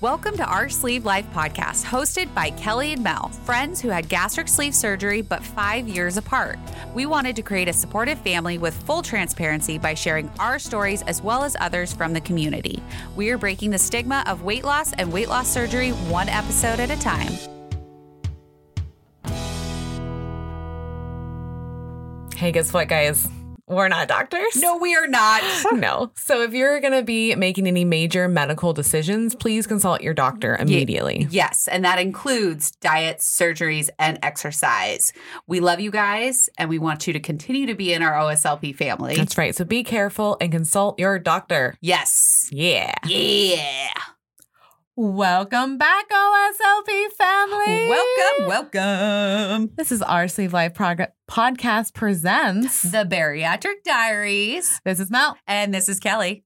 Welcome to our Sleeve Life podcast, hosted by Kellie and Mel, friends who had gastric sleeve surgery but five years apart. We wanted to create a supportive family with full transparency by sharing our stories as well as others from the community. We are breaking the stigma of weight loss and weight loss surgery one episode at a time. Hey, guess what, guys? We're not doctors. No, we are not. No. So if you're going to be making any major medical decisions, please consult your doctor immediately. Yes, and that includes diets, surgeries, and exercise. We love you guys, and we want you to continue to be in our OSLP family. That's right. So be careful and consult your doctor. Yes. Yeah. Yeah. Welcome back, OSLP family. Welcome, welcome. This is our Sleeve Life Prog- podcast presents. The Bariatric Diaries. This is Mel. And this is Kellie.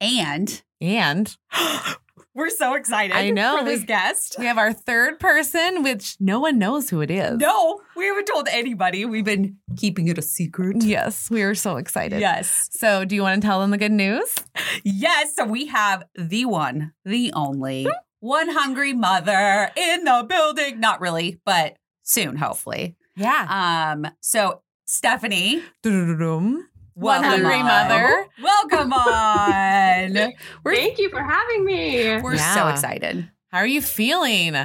And And we're so excited I know. for this guest. we have our third person, which no one knows who it is. No, we haven't told anybody. We've been keeping it a secret. Yes, we are so excited. Yes. So, do you want to tell them the good news? Yes. So we have the one, the only, one hungry mother in the building. Not really, but soon, hopefully. Yeah. Um, so Stephanie, Dum. welcome hungry on. mother. Welcome on. We're, Thank you for having me. we're so excited. How are you feeling?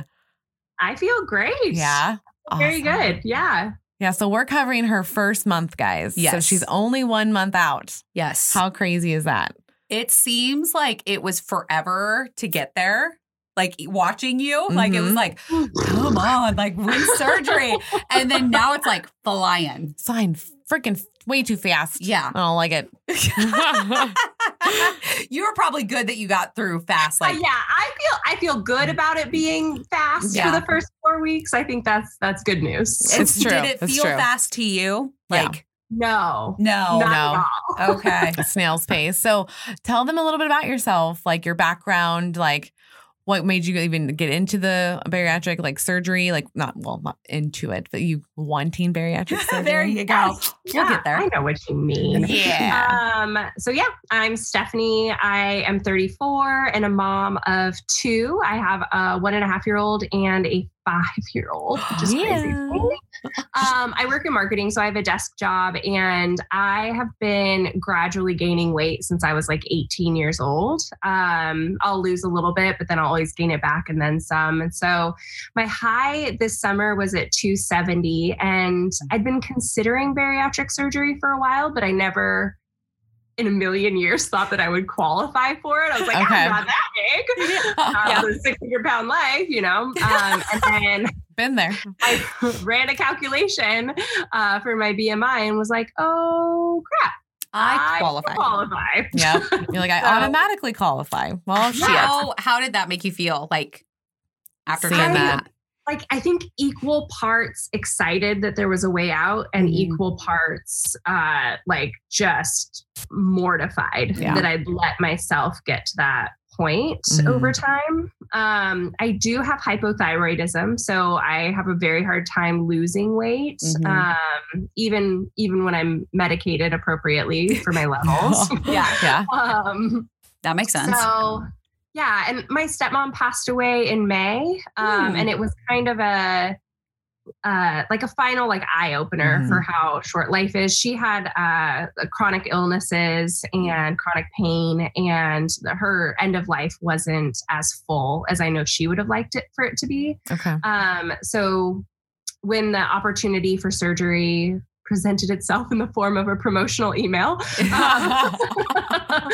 I feel great. Yeah. Very good. Yeah. Yeah. So, we're covering her first month, guys. So, she's only one month out. Yes. How crazy is that? it seems like it was forever to get there. Like watching you, like it was Mhm. like, come on, like win surgery. and then now it's like flying. Fine. Freaking way too fast. Yeah. I don't like it. you were probably good that you got through fast. Uh, Like, yeah, I feel I feel good about it being fast Yeah. for the first four weeks. I think that's that's good news. It's true. Did it It's feel true. fast to you? Yeah. Like, no. no. not no. at all. Okay. Snail's pace. So, tell them a little bit about yourself, like your background, like what made you even get into the bariatric like surgery like not well not into it but you wanting bariatric surgery there you go. Yes. We'll get there. I know what you mean. Yeah. Um, so yeah, I'm Stephanie. I am 34 and a mom of two. I have a one and a half year old and a five year old, which is crazy. Um, I work in marketing, so I have a desk job, and I have been gradually gaining weight since I was like 18 years old. Um, I'll lose a little bit, but then I'll always gain it back and then some. And so my high this summer was at 270, and I'd been considering bariatric surgery for a while, but I never in a million years thought that I would qualify for it. I was like, Okay. I'm not that big. Yeah. Um, a 600 pound life, you know? Um, and then been there I ran a calculation uh, for my BMI and was like, oh crap, I can qualify. qualify. yeah you're like i So- automatically qualify well How, how did that make you feel? Like after Seeing doing that. Like, I think equal parts excited that there was a way out, and Mhm. equal parts uh, like just mortified Yeah. that I'd let myself get to that point Mhm. over time. Um, I do have hypothyroidism, so I have a very hard time losing weight, Mhm. um, even even when I'm medicated appropriately for my levels. Yeah. yeah um, That makes sense. so yeah, and my stepmom passed away in May, um, Ooh. and it was kind of a uh, like a final like eye opener Mhm. for how short life is. She had uh, chronic illnesses and chronic pain, and her end of life wasn't as full as I know she would have liked it for it to be. okay Um, so when the opportunity for surgery presented itself in the form of a promotional email, um,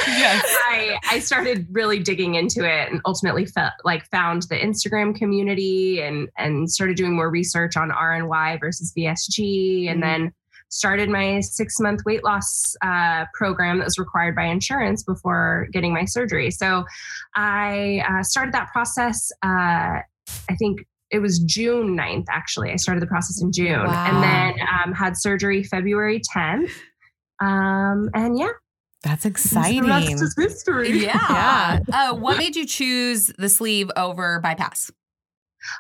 Yes. I I started really digging into it and ultimately felt like found the Instagram community and and started doing more research on RNY versus VSG and Mhm. then started my six month weight loss uh, program that was required by insurance before getting my surgery. So I uh, started that process. Uh, I think it was June 9th, actually. I started the process in June Wow. and then um, had surgery February 10th. Um, and yeah, That's the exciting. rest is history. Yeah. Yeah. Uh, what made you choose the sleeve over bypass?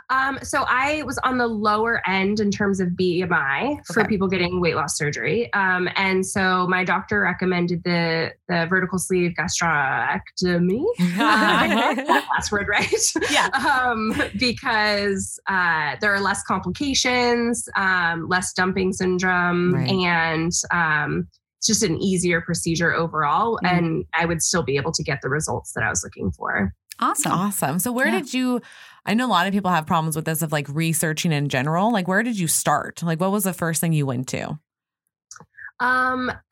Um, so I was on the lower end in terms of BMI for Okay. people getting weight loss surgery. Um, and so my doctor recommended the the vertical sleeve gastrectomy. Last word right. Yeah. um, because uh, there are less complications, um, less dumping syndrome, Right. and um, it's just an easier procedure overall. Mhm. And I would still be able to get the results that I was looking for. Awesome. Awesome. So where Yeah. did you I know a lot of people have problems with this of like researching in general. Like where did you start? Like what was the first thing you went to? Um,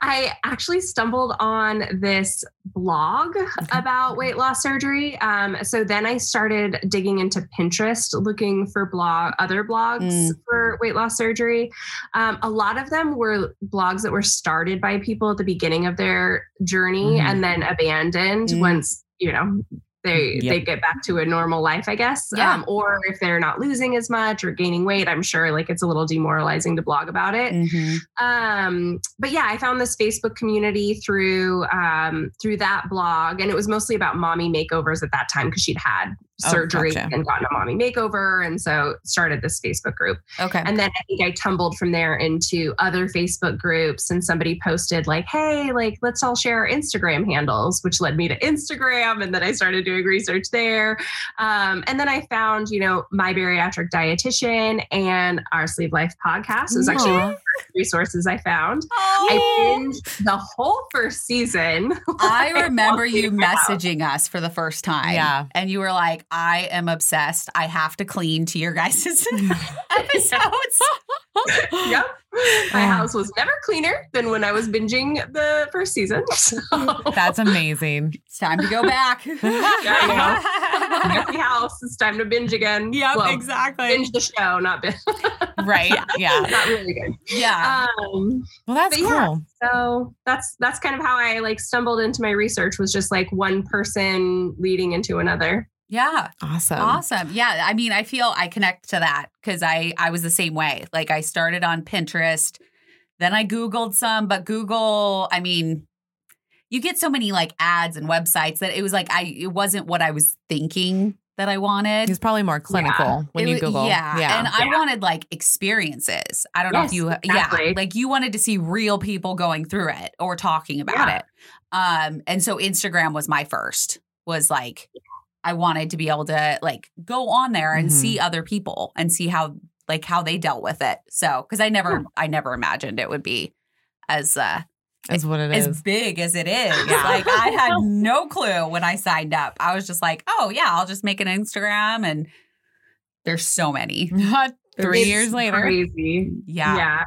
I actually stumbled on this blog about weight loss surgery. Um, so then I started digging into Pinterest, looking for blog other blogs Mm. for weight loss surgery. Um, a lot of them were blogs that were started by people at the beginning of their journey Mhm. and then abandoned Mm. once you know they Yep. they get back to a normal life, I guess. Yeah. Um, or if they're not losing as much or gaining weight, I'm sure like it's a little demoralizing to blog about it Mhm. um but yeah i found this facebook community through um through that blog and it was mostly about mommy makeovers at that time because she'd had Oh, surgery gotcha. and gotten a mommy makeover and so started this facebook group Okay. and then i think i tumbled from there into other facebook groups and somebody posted like hey like let's all share our instagram handles which led me to instagram and then i started doing research there um, and then i found you know my bariatric dietitian and our sleeve life podcast it was actually one of the first resources i found I Oh, binged the whole first season. I remember you we were out. messaging us for the first time. Yeah. And you were like, I am obsessed. I have to clean to your guys' episodes. Yep. My house was never cleaner than when I was binging the first season. So, That's amazing. It's time to go back. messy house. It's time to binge again. Yep, Well, exactly. Binge the show, not binge. Right. Yeah. not really good. Yeah. Um, Well, that's But yeah. cool. so that's that's kind of how I like stumbled into my research was just like one person leading into another. Yeah. Awesome. Awesome. Yeah. I mean, I feel I connect to that because I I was the same way. Like I started on Pinterest, then I Googled some, but Google, I mean, you get so many like ads and websites that it was like I it wasn't what I was thinking that I wanted. It's probably more clinical when It you wa- Google. Yeah. Yeah. And I wanted like experiences. I don't know if Yes, you, yeah, like you wanted to see real people going through it or talking about Yeah. it. Um, and so Instagram was my first, was like, I wanted to be able to like go on there and Mhm. see other people and see how, like, how they dealt with it. So, cause I never, I never imagined it would be as, uh, is what it as is. big as it is. Yeah. Like I had no clue when I signed up. I was just like, oh yeah, I'll just make an Instagram and there's so many. Three It's years later. Crazy. Yeah. yeah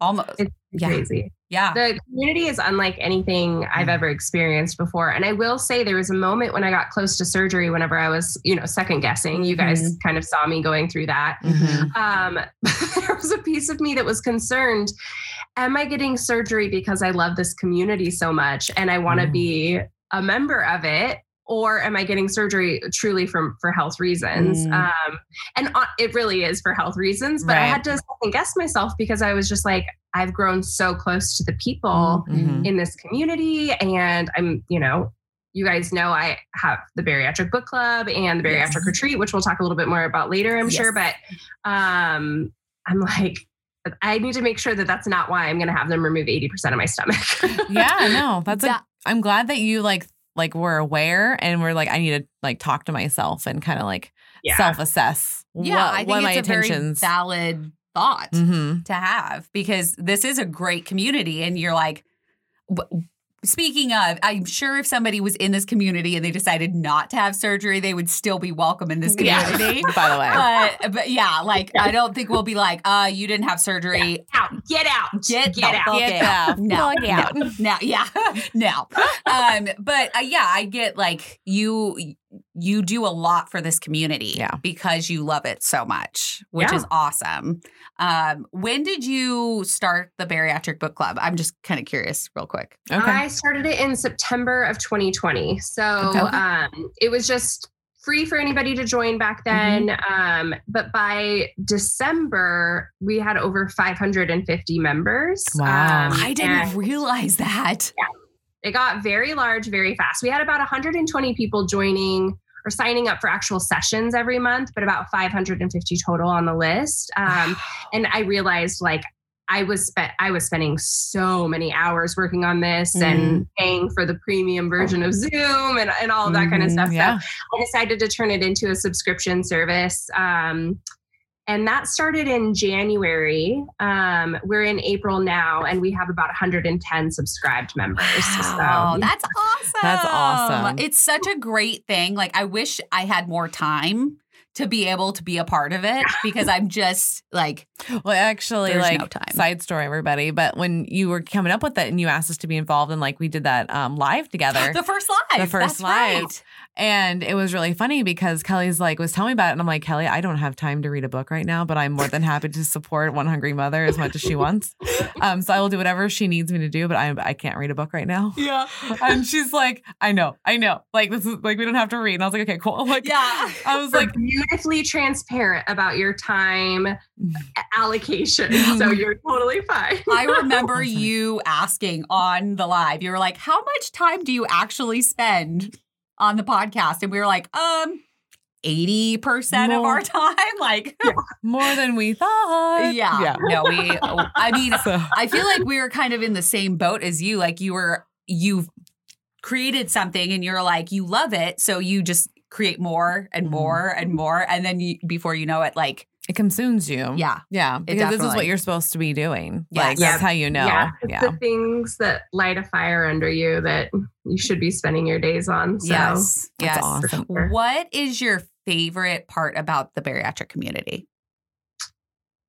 Almost. It's Yeah. crazy. Yeah. The community is unlike anything I've Mm. ever experienced before. And I will say there was a moment when I got close to surgery whenever I was, you know, second guessing. You guys Mm-hmm. kind of saw me going through that. Mhm. Um, there was a piece of me that was concerned Am I getting surgery because I love this community so much and I want to Mm. be a member of it? Or am I getting surgery truly from for health reasons? Mm. Um, and uh, it really is for health reasons. But I had to second guess myself because I was just like, I've grown so close to the people Mhm. in this community, and I'm, you know, you guys know I have the bariatric book club and the bariatric Yes. retreat, which we'll talk a little bit more about later, I'm sure. But um, I'm like, I need to make sure that that's not why I'm going to have them remove 80% of my stomach. Yeah, no, that's Yeah. a. I'm glad that you like like we're aware and we're like I need to like talk to myself and kind of like Yeah. self assess. Yeah. what, I think what my it's a very intentions. valid thought hmm to have because this is a great community. And you're like, speaking of, I'm sure if somebody was in this community and they decided not to have surgery, they would still be welcome in this Yeah. community. By the way, but, but yeah, like I don't think we'll be like, uh, you didn't have surgery. out, get out, Get, get out. Get out. No, no, out. no, yeah, no. Um, but uh, yeah, I get like you. You do a lot for this community, Yeah. because you love it so much, which Yeah. is awesome. Um, when did you start the bariatric book club? I'm just kind of curious, real quick. okay, I started it in September of 2020. So Okay. um, it was just free for anybody to join back Mm-hmm. then. Um, but by December, we had over 550 members. Wow. Um, I didn't realize that. it got very large very fast. We had about 120 people joining or signing up for actual sessions every month, but about 550 total on the list. Um, and I realized like I was spent I was spending so many hours working on this Mm. and paying for the premium version of Zoom and, and all of that kind of Mhm, stuff. yeah. So I decided to turn it into a subscription service. Um, and that started in January. Um, we're in April now, and we have about 110 subscribed members. Wow, So that's awesome. That's awesome. It's such a great thing. Like, I wish I had more time to be able to be a part of it because I'm just like, Well, actually, like no time. side story, everybody. But when you were coming up with it and you asked us to be involved, and like we did that um, live together, the first live. The first That's live. right. And it was really funny because Kellie's like was telling me about it, and I'm like, Kellie, I don't have time to read a book right now, but I'm more than happy to support One Hungry Mother as much as she wants. Um, so I will do whatever she needs me to do, but I I can't read a book right now. Yeah. And she's like, I know, I know, like this is like we don't have to read. And I was like, okay, cool. Like, Yeah. I was we're like, beautifully transparent about your time allocation. Mm-hmm. So you're totally fine. I remember you asking on the live, you were like, how much time do you actually spend on the podcast? And we were like, um, 80% of our time. Like, more than we thought. yeah. yeah. No, we, I mean, So, I feel like we were kind of in the same boat as you. Like you were, you've created something and you're like, you love it. So you just create more and Mhm. more and more. And then you, before you know it, like, it consumes you. yeah. Yeah, because this is what you're supposed to be doing. Yes. Like Yeah. that's how you know. Yeah, Yeah. it's the things that light a fire under you that you should be spending your days on. So yes. That's yes. awesome. Sure. What is your favorite part about the bariatric community?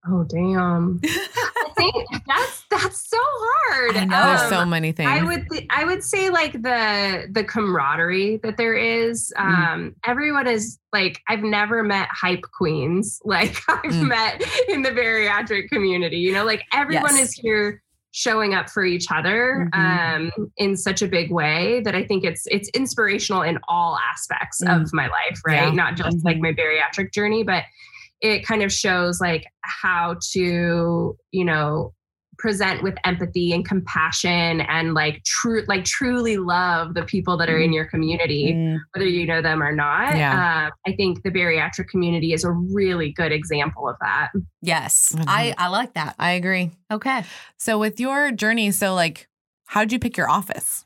Oh damn. I think that's that's so hard. I know. There's Um, so many things. I would th- I would say like the the camaraderie that there is. Mm. Um, everyone is like I've never met hype queens like I've Mm. met in the bariatric community. You know, like everyone Yes. is here showing up for each other Mhm. um, in such a big way that I think it's it's inspirational in all aspects Mm. of my life, right? Yeah. Not just like my bariatric journey, but it kind of shows like how to you know present with empathy and compassion and like true like truly love the people that are in your community whether you know them or not Yeah. uh, i think the bariatric community is a really good example of that Yes. Mhm. I, I like that. I agree. Okay. So with your journey, so like, how'd you pick your office?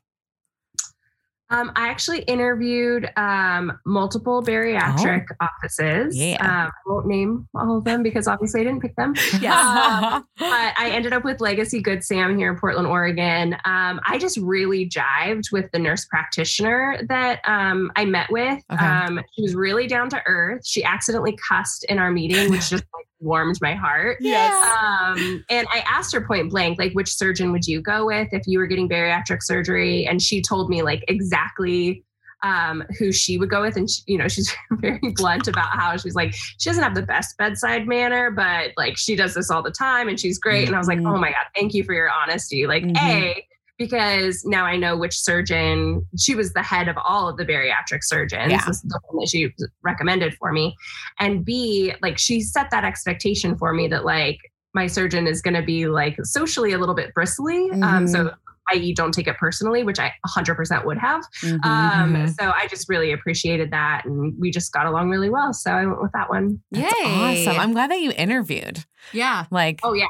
Um, i actually interviewed um, multiple bariatric offices Yeah. um, i won't name all of them because obviously i didn't pick them Yeah. but I ended up with Legacy Good Sam here in Portland, Oregon. Um, I just really jived with the nurse practitioner that um, I met with. Okay. Um, she was really down to earth. She accidentally cussed in our meeting, which just like, warmed my heart. yes. Um, and I asked her point blank, like, which surgeon would you go with if you were getting bariatric surgery? And she told me like exactly um, who she would go with. And, she, you know, she's very blunt about how she's like, she doesn't have the best bedside manner, but like she does this all the time and she's great. And I was like, Mhm. oh my God, thank you for your honesty. Like, Mhm. A, because now I know which surgeon she was the head of all of the bariatric surgeons. Yeah. This is the one that she recommended for me. And B, like she set that expectation for me that like my surgeon is going to be like socially a little bit bristly. Um, Mhm. so i.e. don't take it personally, which I 100% would have. Mhm. Um, Mhm. So I just really appreciated that. And we just got along really well. So I went with that one. That's Yay. awesome. I'm glad that you interviewed. yeah. Like, Oh, yeah.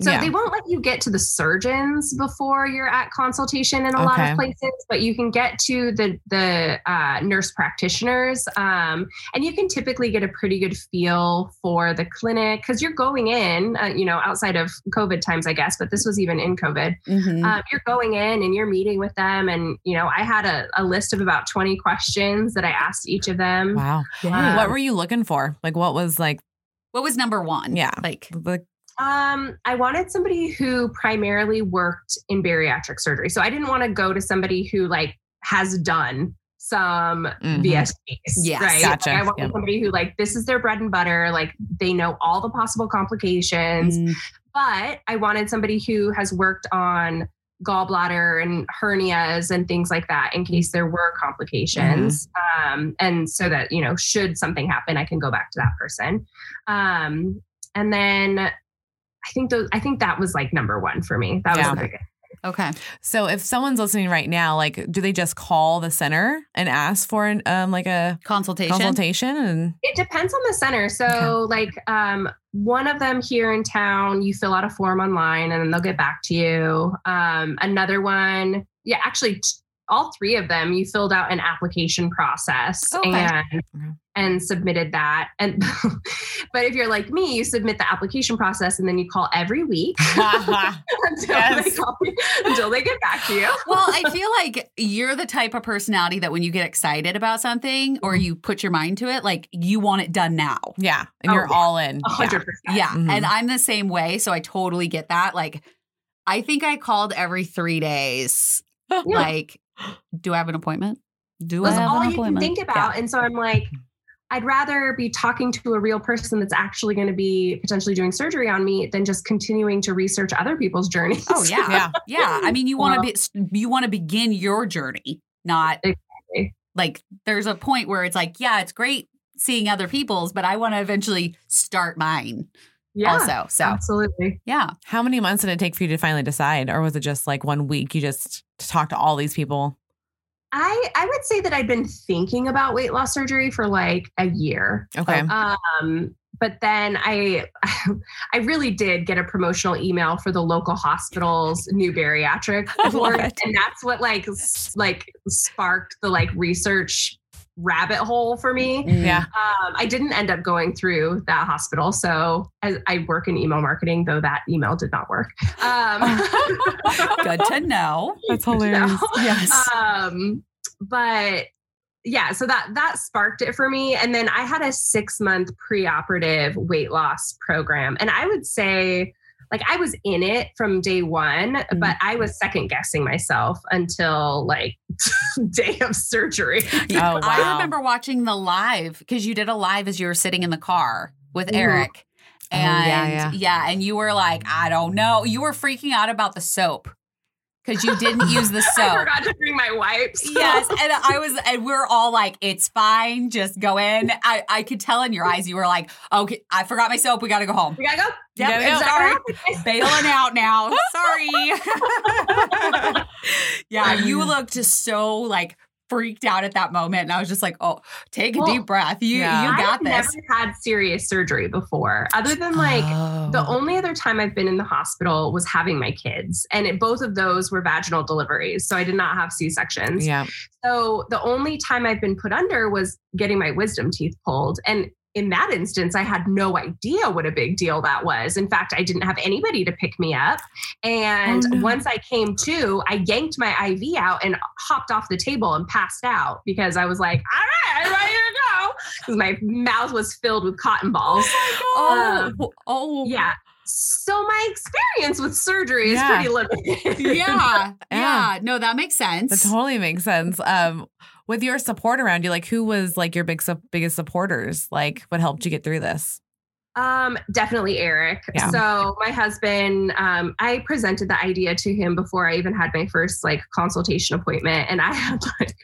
So yeah. they won't let you get to the surgeons before you're at consultation in a lot of places, but you can get to the the uh, nurse practitioners, um, and you can typically get a pretty good feel for the clinic because you're going in, uh, you know, outside of COVID times, I guess, but this was even in COVID. Mhm. Um, you're going in and you're meeting with them, and you know, I had a, a list of about 20 questions that I asked each of them. wow. Um, what were you looking for? Like, what was like what was number one? Yeah. Like, the Um, I wanted somebody who primarily worked in bariatric surgery. So I didn't want to go to somebody who like has done some Mhm. VSGs. Yes, right. gotcha. Like, I wanted Yep. somebody who like this is their bread and butter. Like they know all the possible complications. mm, But I wanted somebody who has worked on gallbladder and hernias and things like that in case there were complications. Um, and so that, you know, should something happen, I can go back to that person. Um, and then I think those, I think that was like number one for me. That Yeah. was the biggest. Okay. So if someone's listening right now, like, do they just call the center and ask for an um like a Consultation. consultation? And It depends on the center. So, like, um, one of them here in town, you fill out a form online and then they'll get back to you. Um, another one, yeah, actually, t- all three of them, you filled out an application process Okay. and Okay. and submitted that. And but if you're like me, you submit the application process and then you call every week until, they call you, until they get back to you. well, I feel like you're the type of personality that when you get excited about something or you put your mind to it, like you want it done now. yeah, and Oh, you're yeah. all in. Yeah. hundred percent. Yeah. Mhm. And I'm the same way. So I totally get that. Like, I think I called every three days. Like, do I have an appointment? Do I That's have all an you can think about. And so I'm like, I'd rather be talking to a real person that's actually going to be potentially doing surgery on me than just continuing to research other people's journeys. Oh yeah. Yeah. Yeah. I mean, you want Well- to be you want to begin your journey, not Exactly. like there's a point where it's like, yeah, it's great seeing other people's, but I want to eventually start mine yeah. also. So Absolutely. yeah. How many months did it take for you to finally decide, or was it just like one week? You just talked to all these people. I I would say that I'd been thinking about weight loss surgery for like a year. Okay. Um, but then I I really did get a promotional email for the local hospital's new bariatric ward, What? and that's what like like sparked the like research rabbit hole for me. yeah. Um, I didn't end up going through that hospital, so as I work in email marketing, though that email did not work. Um, Good to know. That's Good to know. hilarious. Yes. um but yeah so that that sparked it for me and then i had a six month preoperative weight loss program and i would say like i was in it from day one Mm-hmm. but i was second guessing myself until like day of surgery Oh, I remember watching the live because you did a live as you were sitting in the car with Mhm. Eric. Oh, And yeah, yeah, and you were like, I don't know. You were freaking out about the soap because you didn't use the soap. i forgot to bring my wipes yes, and I was, and we're all like, "It's fine, just go in." I, I could tell in your eyes you were like, "Okay, I forgot my soap. We got to go home." we gotta go Yep, gotta go. Sorry. sorry, bailing out now. Sorry. yeah, you looked just so like freaked out at that moment, and I was just like, "Oh, take a Well, deep breath. You, yeah. you got this. i've never had serious surgery before other than like The Oh. only other time I've been in the hospital was having my kids, and it, both of those were vaginal deliveries. So I did not have C sections. yeah. So the only time I've been put under was getting my wisdom teeth pulled. And in that instance, I had no idea what a big deal that was. In fact, I didn't have anybody to pick me up. And Oh, no. once I came to, I yanked my IV out and hopped off the table and passed out because I was like, all right, I'm ready to go. Because my mouth was filled with cotton balls. Oh, oh, Yeah. So my experience with surgery is Yeah. pretty limited. yeah, Yeah. yeah. No, that makes sense. That totally makes sense. Um, with your support around you, like who was like your big su- biggest supporters? Like what helped you get through this? Um, definitely Eric. Yeah. So my husband, um, I presented the idea to him before I even had my first like consultation appointment, and I had like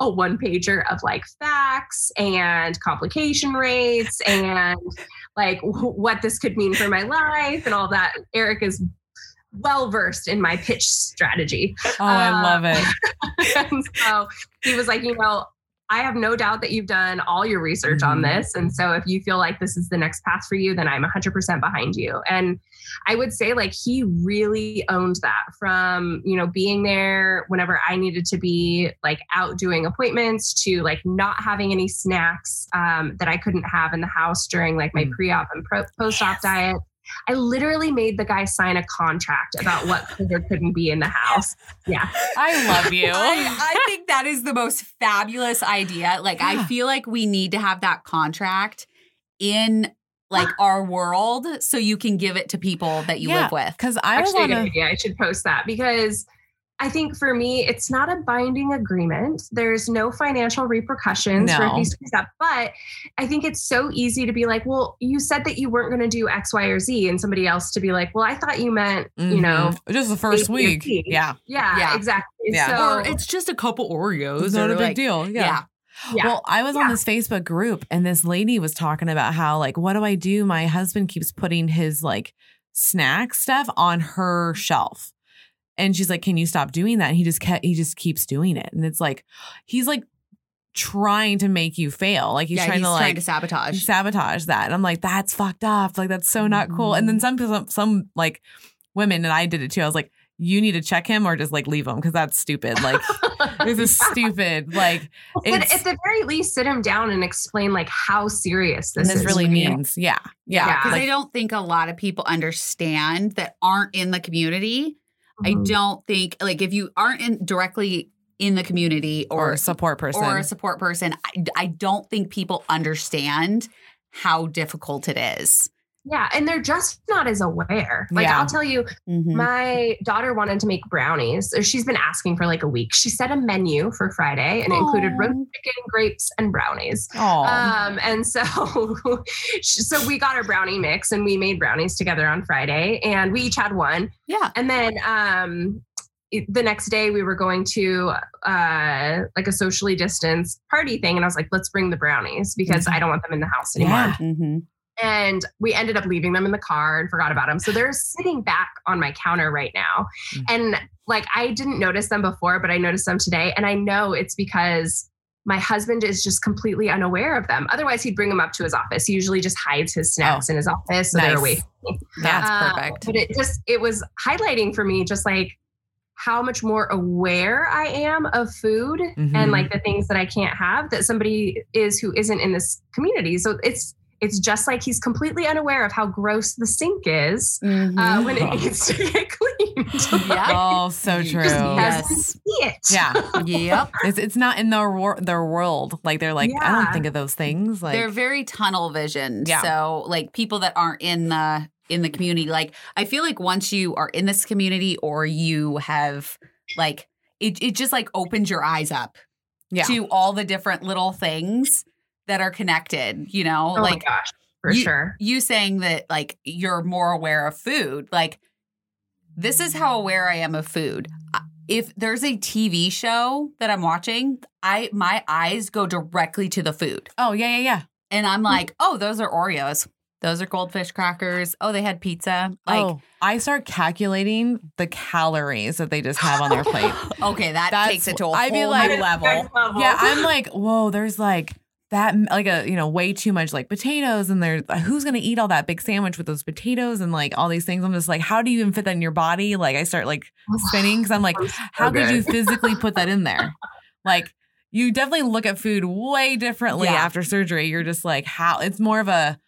a one pager of like facts and complication rates and like w- what this could mean for my life and all that. Eric is well versed in my pitch strategy. Oh, I Uh, love it. and so he was like, you know, I have no doubt that you've done all your research on Mhm. this. And so if you feel like this is the next path for you, then I'm 100% behind you. And I would say, like, he really owned that from, you know, being there whenever I needed to be, like, out doing appointments to, like, not having any snacks um, that I couldn't have in the house during, like, my Mm. pre op and pro- post op diet. I literally made the guy sign a contract about what could or couldn't be in the house. Yeah. I love you. I, I think that is the most fabulous idea. Like, I feel like we need to have that contract in like our world so you can give it to people that you Yeah. live with. Because I was Actually, a on good a idea. I should post that because I think for me, it's not a binding agreement. There's no financial repercussions for No. if you screw up. But I think it's so easy to be like, well, you said that you weren't going to do X, Y, or Z, and somebody else to be like, well, I thought you meant, you mm-hmm. know, just the first A, B, or week. Yeah, yeah, Yeah. exactly. Yeah. So or it's just a couple Oreos. it's not a big like- deal. Yeah. Yeah. Yeah. Well, I was on this Facebook group and this lady was talking about how, like, what do I do? My husband keeps putting his like snack stuff on her shelf. And she's like, "Can you stop doing that?" And he just kept, he just keeps doing it, and it's like he's like trying to make you fail. Like he's yeah, trying he's to trying like to sabotage. sabotage that. And I'm like, that's fucked up. Like that's so not cool. And then mm-hmm. some some some like women and I did it too. I was like, you need to check him or just like leave him because that's stupid. Like this is stupid. Like But at the very least, sit him down and explain like how serious this, this is. really means. Yeah. Yeah, Yeah. because Like- I don't think a lot of people understand that aren't in the community. I Mhm. don't think like if you aren't in directly in the community Or or a support person. or a support person, I, I don't think people understand how difficult it is. Yeah, and they're just not as aware. Like Yeah. I'll tell you, Mm-hmm. my daughter wanted to make brownies. She's been asking for like a week. She set a menu for Friday and it included roast chicken, grapes, and brownies. Oh. Um, and so, so we got our brownie mix and we made brownies together on Friday, and we each had one. Yeah. And then um, the next day we were going to uh, like a socially distanced party thing, and I was like, let's bring the brownies because I don't want them in the house anymore. Yeah. Mm-hmm. And we ended up leaving them in the car and forgot about them. So they're sitting back on my counter right now. Mm. And like I didn't notice them before, but I noticed them today. And I know it's because my husband is just completely unaware of them. Otherwise, he'd bring them up to his office. He usually just hides his snacks in his office. So nice. they're away. That's Um, perfect. But it just it was highlighting for me just like how much more aware I am of food Mhm. and like the things that I can't have that somebody is who isn't in this community. So it's it's just like he's completely unaware of how gross the sink is Mm-hmm. uh, when it needs to get cleaned. Yeah. Oh, so true. just Yes. see it. Yeah. yep. It's it's not in their wor- their world. Like they're like, I don't think of those things. Like They're very tunnel visioned. Yeah. So like people that aren't in the in the community, like I feel like once you are in this community or you have like it, it just like opens your eyes up Yeah. to all the different little things that are connected, you know? Oh like my gosh, for you- sure. you saying that like you're more aware of food like this is how aware i am of food if there's a tv show that i'm watching i my eyes go directly to the food Oh yeah, yeah, yeah. and i'm mm. like oh those are oreos those are goldfish crackers oh they had pizza like oh, I start calculating the calories that they just have on their plate. okay that That's- takes it to a I'd be whole like- new level yeah, I'm like, whoa, there's like that, like a you know, way too much like potatoes, and there's who's gonna eat all that big sandwich with those potatoes and like all these things. I'm just like, how do you even fit that in your body? Like, I start like spinning because I'm like, how could you physically put that in there? Like, you definitely look at food way differently Yeah. after surgery. You're just like, how? It's more of a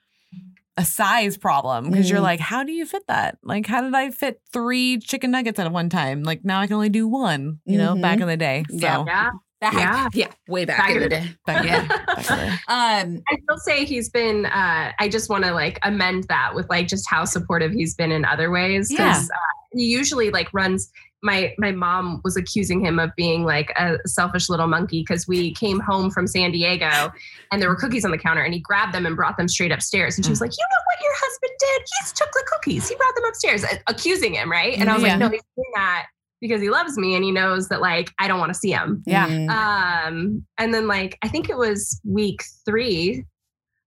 a size problem because you're Mhm. like, how do you fit that? Like, how did I fit three chicken nuggets at one time? Like now I can only do one. You know, back Mhm. in the day. So Yeah. Yeah. back, Yeah. yeah way back, Back in in the the- day back, Yeah. back in the day. um I will say he's been. Uh, I just want to like amend that with like just how supportive he's been in other ways. Yeah. uh, he usually like runs. My my mom was accusing him of being like a selfish little monkey because we came home from San Diego and there were cookies on the counter and he grabbed them and brought them straight upstairs and she was like, you know what your husband did? He took the cookies. He brought them upstairs, accusing him, right? And I was Yeah. like, no, he's doing that because he loves me and he knows that like I don't want to see him. Yeah. mm, Um, and then like I think it was week three,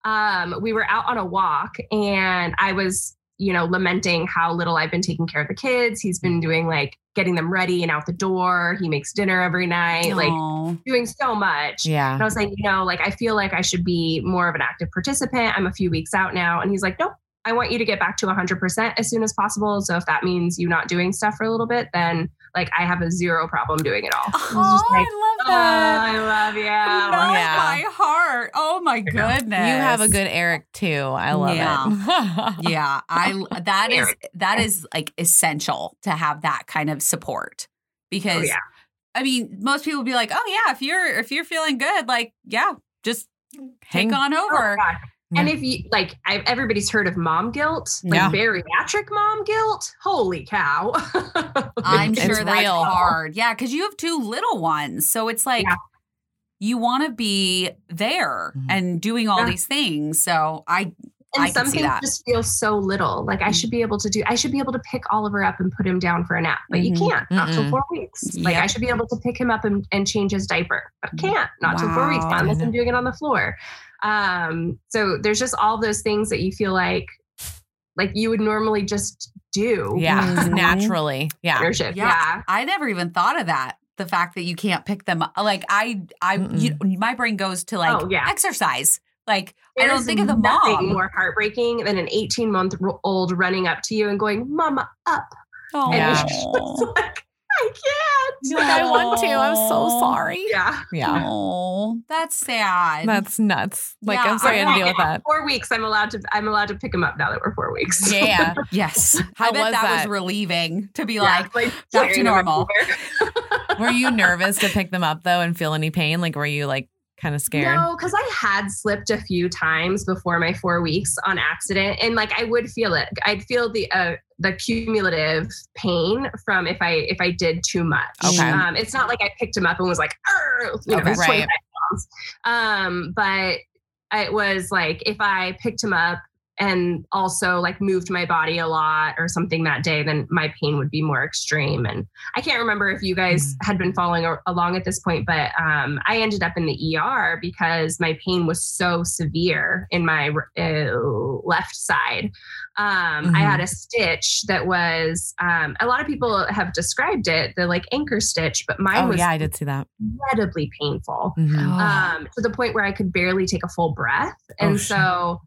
um, we were out on a walk and I was, you know, lamenting how little I've been taking care of the kids. He's been doing like getting them ready and out the door. He makes dinner every night, like doing so much. Yeah. And I was like, you know, like I feel like I should be more of an active participant. I'm a few weeks out now. And he's like, nope, I want you to get back to 100% as soon as possible. So if that means you not doing stuff for a little bit, then like I have a zero problem doing it all. I Oh, like, I love "Oh, that. I love you. Melts Yeah. my heart. Oh my goodness. You have a good Eric too. I love Yeah. it. yeah, I that is that is like essential to have that kind of support oh, because Oh, yeah. I mean, most people be like, "Oh yeah, if you're if you're feeling good, like yeah, just Hang- take on Oh, over." God. And if you like, I, everybody's heard of mom guilt, like Yeah. bariatric mom guilt. Holy cow! I'm It's sure that's real. hard. Yeah, because you have two little ones, so it's like Yeah. you want to be there Mhm. and doing all Yeah. these things. So I and I some see things just feel so little. Like I should be able to do. I should be able to pick Oliver up and put him down for a nap, but Mhm. you can't. Not till Mm-mm. four weeks. Like Yep. I should be able to pick him up and, and change his diaper, but I can't. Not till four weeks. Unless I I'm doing it on the floor. Um, so there's just all those things that you feel like like you would normally just do. Yeah, Mhm. naturally. Yeah. Yeah. Yeah. I never even thought of that. The fact that you can't pick them up. Like I I you, my brain goes to like Oh, yeah. exercise. Like I don't think of the nothing mom. more heartbreaking than an 18 month old running up to you and going, "Mama, up!" Oh, And Yeah. like, I can't. Like, I want to. I'm so sorry. Yeah. Yeah. Oh, that's sad. That's nuts. Like Yeah, I'm sorry I I had to deal with that. Four weeks. I'm allowed to. I'm allowed to pick him up now that we're four weeks. Yeah. yes. How I bet was that, was relieving to be Yeah, like, like back to normal. Were you nervous to pick them up though and feel any pain? Like were you like kind of scared? No, because I had slipped a few times before my four weeks on accident, and like I would feel it. I'd feel the uh, the cumulative pain from if I if I did too much. Okay. Um, it's not like I picked him up and was like, you know, Okay. Right. pounds. Um, but it was like if I picked him up and also like moved my body a lot or something that day, then my pain would be more extreme. And I can't remember if you guys had been following along at this point, but um, I ended up in the ER because my pain was so severe in my uh, left side. Um, I had a stitch that was, um, a lot of people have described it, the like anchor stitch, but mine Oh was yeah, I did see that. incredibly painful Mhm. um, to the point where I could barely take a full breath. And Oh, shit. so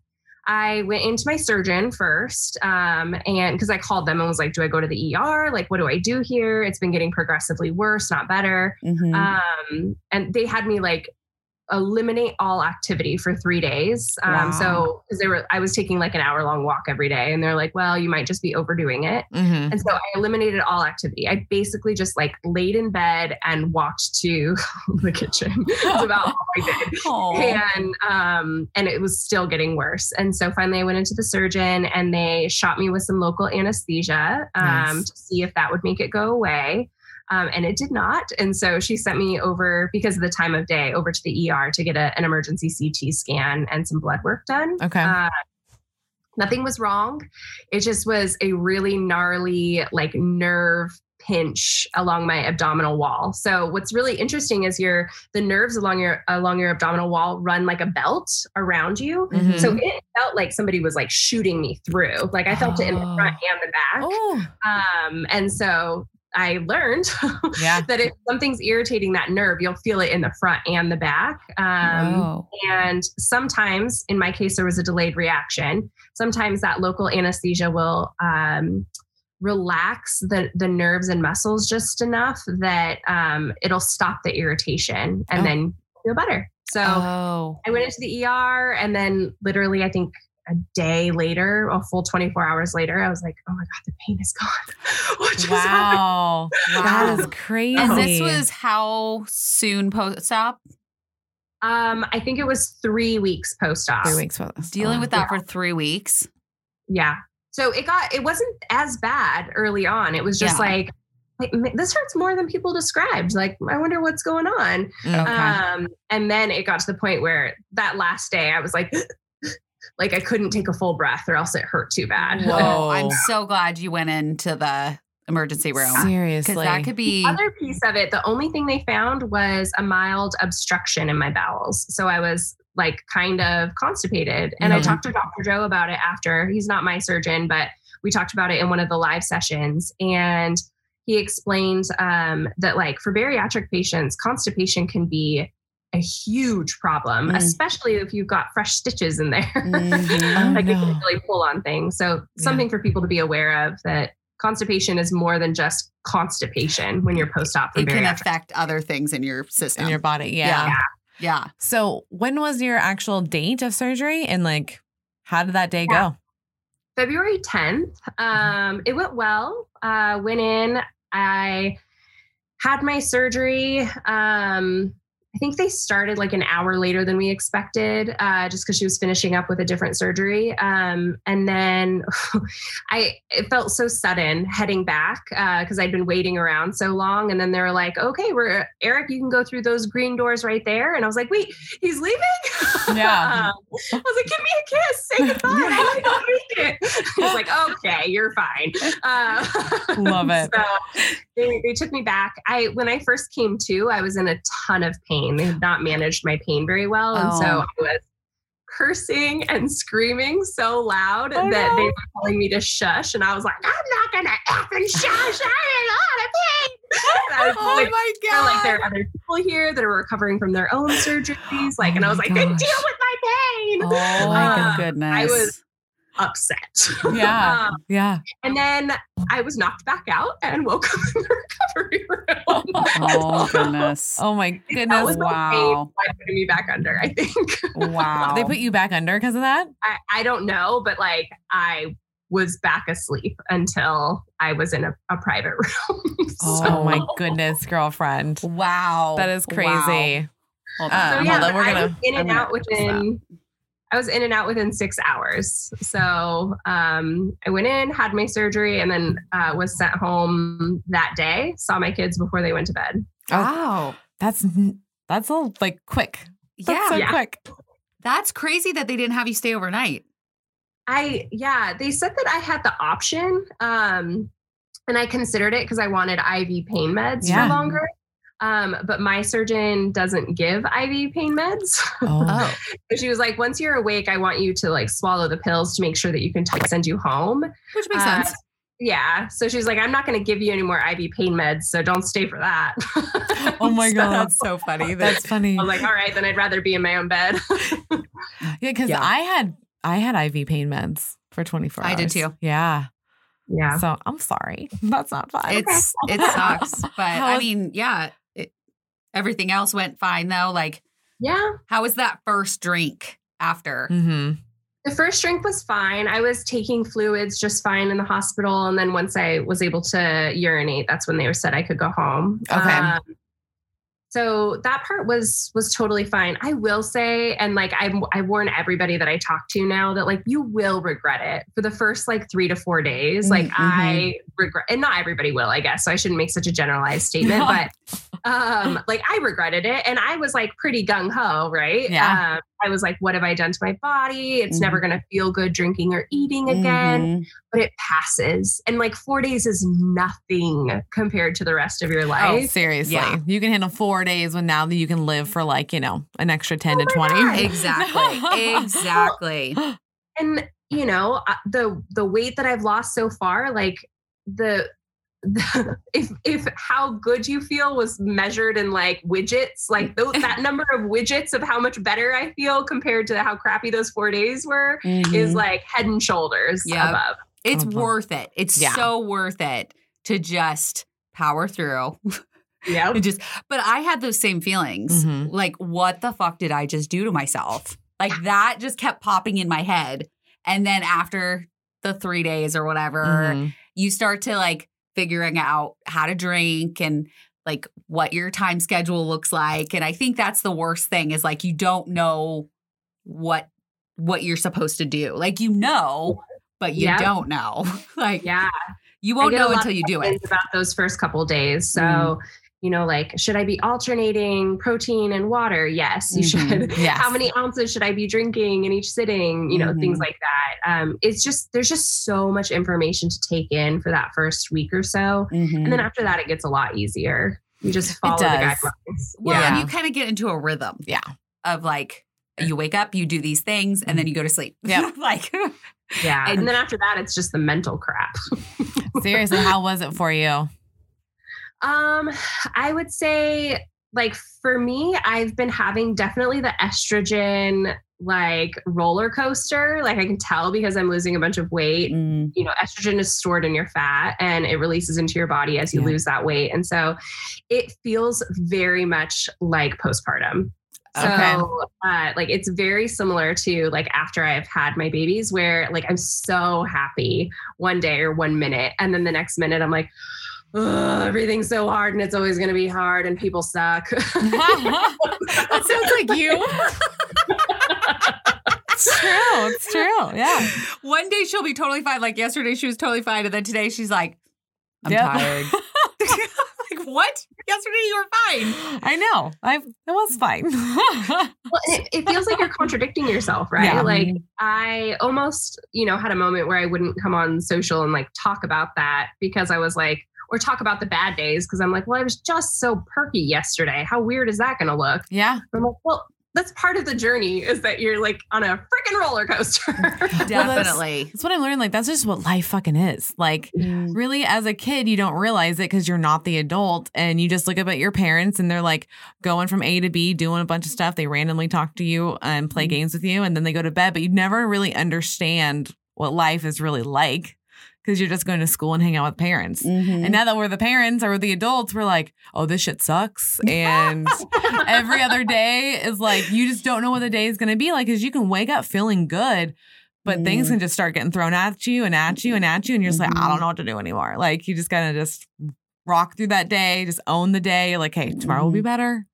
I went into my surgeon first, um, and because I called them and was like, "Do I go to the ER? Like, what do I do here? It's been getting progressively worse, not better." Mhm. Um, and they had me like eliminate all activity for three days. Um, Wow. So because they were, I was taking like an hour long walk every day, and they're like, "Well, you might just be overdoing it." Mhm. And so I eliminated all activity. I basically just like laid in bed and walked to the kitchen. That's about all I did. Aw. And um, and it was still getting worse. And so finally I went into the surgeon and they shot me with some local anesthesia um, Nice. to see if that would make it go away. Um, and it did not. And so she sent me over because of the time of day over to the ER to get a, an emergency CT scan and some blood work done. Okay. Uh, nothing was wrong. It just was a really gnarly, like nerve pinch along my abdominal wall. So what's really interesting is your the nerves along your along your abdominal wall run like a belt around you. Mhm. So it felt like somebody was like shooting me through. Like I felt it in the Oh. front and the back. oh Um, and so I learned yeah. that if something's irritating that nerve, you'll feel it in the front and the back. Um, Whoa. and sometimes, in my case, there was a delayed reaction. Sometimes that local anesthesia will um, relax the, the nerves and muscles just enough that um, it'll stop the irritation and Oh. then feel better. So oh. I went into the ER and then literally, I think a day later, a full 24 hours later, I was like, oh my God, the pain is gone. what just happened? Wow. That is crazy. And this was how soon post op? Um, I think it was three weeks post op. three weeks for this. Dealing with that for three weeks. Yeah. So it got it wasn't as bad early on. It was just Yeah. like like, this hurts more than people described. Like I wonder what's going on. Mm. Okay. Um, and then it got to the point where that last day I was like, like I couldn't take a full breath or else it hurt too bad. Whoa. I'm so glad you went into the emergency room Seriously. because that could be. Other piece of it, the only thing they found was a mild obstruction in my bowels. So I was like kind of constipated. And I Mhm. talked to Dr. Joe about it after. He's not my surgeon, but we talked about it in one of the live sessions. And he explained um, that, like, for bariatric patients, constipation can be a huge problem, Mm. especially if you've got fresh stitches in there. Mhm. Oh, like it can really pull on things. So something for people to be aware of that constipation is more than just constipation when you're post-op for it can affect other things in your system. in your body. Yeah. Yeah. yeah. So when was your actual date of surgery and like how did that day Yeah. go? February 10th. Um, it went well. Uh, went in. I had my surgery. Um, I think they started like an hour later than we expected, uh, just because she was finishing up with a different surgery. Um, and then I it felt so sudden heading back because I'd been waiting around so long. And then they were like, "Okay, we're Eric. You can go through those green doors right there." And I was like, "Wait, he's leaving?" Yeah. Um, I was like, "Give me a kiss, say goodbye." I don't make it. He's like, "Okay, you're fine." Uh, Love it. So they, they took me back. I when I first came to, I was in a ton of pain. They had not managed my pain very well, and so Oh. I was cursing and screaming so loud Oh, that they were telling me to shush. And I was like, I'm not gonna effing shush. I'm in a lot of pain. And I was Oh like, my feel like there are other people here that are recovering from their own surgeries. Like, Oh and I was like, then deal with my pain. Oh my Uh, goodness. I was upset. Yeah. Um, Yeah. and then I was knocked back out and woke up in the recovery room. Oh goodness. Oh my That goodness. was Wow. wow. by putting me back under, I think. Wow. They put you back under because of that? I, I don't know, but like I was back asleep until I was in a, a private room. Oh, my goodness, girlfriend. Wow. That is Wow. crazy. Hold Uh, So yeah, hold on, we're I gonna- was in I'm and out fix that. within. I was in and out within six hours. So um, I went in, had my surgery, and then uh, was sent home that day. Saw my kids before they went to bed. Wow. That's that's a like quick. That's Yeah. so Yeah. quick. That's crazy that they didn't have you stay overnight. I yeah, they said that I had the option, um, and I considered it because I wanted IV pain meds Yeah. for longer. Um, but my surgeon doesn't give IV pain meds. Oh. So she was like, once you're awake, I want you to like swallow the pills to make sure that you can t- send you home. Which makes Uh, sense. Yeah. So she's like, I'm not going to give you any more IV pain meds, so don't stay for that. Oh my So God. That's so funny. That's funny. I'm like, all right, then I'd rather be in my own bed. Yeah, because Yeah. I had I had IV pain meds for 24 hours. I did too. Yeah. yeah. So I'm sorry. That's not fun. It's it sucks, but I mean, yeah, it, everything else went fine though. Like, Yeah. how was that first drink after? hmm The first drink was fine. I was taking fluids just fine in the hospital. And then once I was able to urinate, that's when they were said I could go home. Okay. Um, so that part was was totally fine. I will say, and like I I warn everybody that I talk to now that like you will regret it for the first like three to four days. Like Mhm. I regret, and not everybody will, I guess. So I shouldn't make such a generalized statement, but um like i regretted it and i was like pretty gung-ho right Yeah. um, i was like what have i done to my body it's never going to feel good drinking or eating again Mhm. but it passes and like four days is nothing compared to the rest of your Oh, life seriously. Yeah. You can handle four days when now that you can live for like, you know, an extra 10 to Oh my 20. God. Exactly. exactly. and you know uh, the the weight that i've lost so far like the the, if if how good you feel was measured in like widgets, like those, that number of widgets of how much better I feel compared to how crappy those four days were, is Mhm. like head and shoulders Yeah. above. it's Mhm. worth it. It's Yeah. so worth it to just power through. Yeah, just, but I had those same feelings. Mhm. Like, what the fuck did I just do to myself? Like that just kept popping in my head. And then after the three days or whatever, Mhm. You start to like figuring out how to drink and like what your time schedule looks like. And I think that's the worst thing is like you don't know what what you're supposed to do. Like you know, but you don't know. like yeah. you won't know until you do it. About those first couple days, so. Mm. You know, like, should I be alternating protein and water? Yes, you Mhm. should. Yes. How many ounces should I be drinking in each sitting? You know, things Mhm. like that. Um, it's just, there's just so much information to take in for that first week or so. Mhm. And then after that, it gets a lot easier. You just follow the guidelines. Well, Yeah. you kind of get into a rhythm. Yeah. Of like you wake up, you do these things, and then you go to sleep. Yeah. like Yeah. And- And, then after that, it's just the mental crap. Seriously, how was it for you? Um, I would say, like, for me, I've been having definitely the estrogen like roller coaster. Like, I can tell because I'm losing a bunch of weight. mm, You know, estrogen is stored in your fat and it releases into your body as you Yeah. lose that weight. And so it feels very much like postpartum. So, uh, like, it's very similar to like after I've had my babies, where like I'm so happy one day or one minute, and then the next minute I'm like, "Ugh, everything's so hard, and it's always going to be hard, and people suck. that sounds like you. it's true. It's true. Yeah. one day she'll be totally fine. Like yesterday, she was totally fine, and then today she's like, "I'm Yep. tired." like what? Yesterday you were fine. I know. I it was fine. well, it, it feels like you're contradicting yourself, right? Yeah. Like I almost, you know, had a moment where I wouldn't come on social and like talk about that because I was like, or talk about the bad days because I'm like, well, I was just so perky yesterday. How weird is that going to look? yeah. I'm like, well, that's part of the journey is that you're like on a freaking roller coaster. Definitely. That's what I'm learning. Like, that's just what life fucking is. Like, really, as a kid, you don't realize it because you're not the adult and you just look up at your parents and they're like going from A to B, doing a bunch of stuff. They randomly talk to you and play Mm-hmm. games with you and then they go to bed, but you never really understand what life is really like because you're just going to school and hang out with parents. Mhm. And now that we're the parents or we're the adults, we're like, oh, this shit sucks. And every other day is like, you just don't know what the day is going to be like because you can wake up feeling good, but things Mm. can just start getting thrown at you and at you and at you. And you're just like, I don't know what to do anymore. Like, you just got to just rock through that day, just own the day. You're like, hey, tomorrow will be better.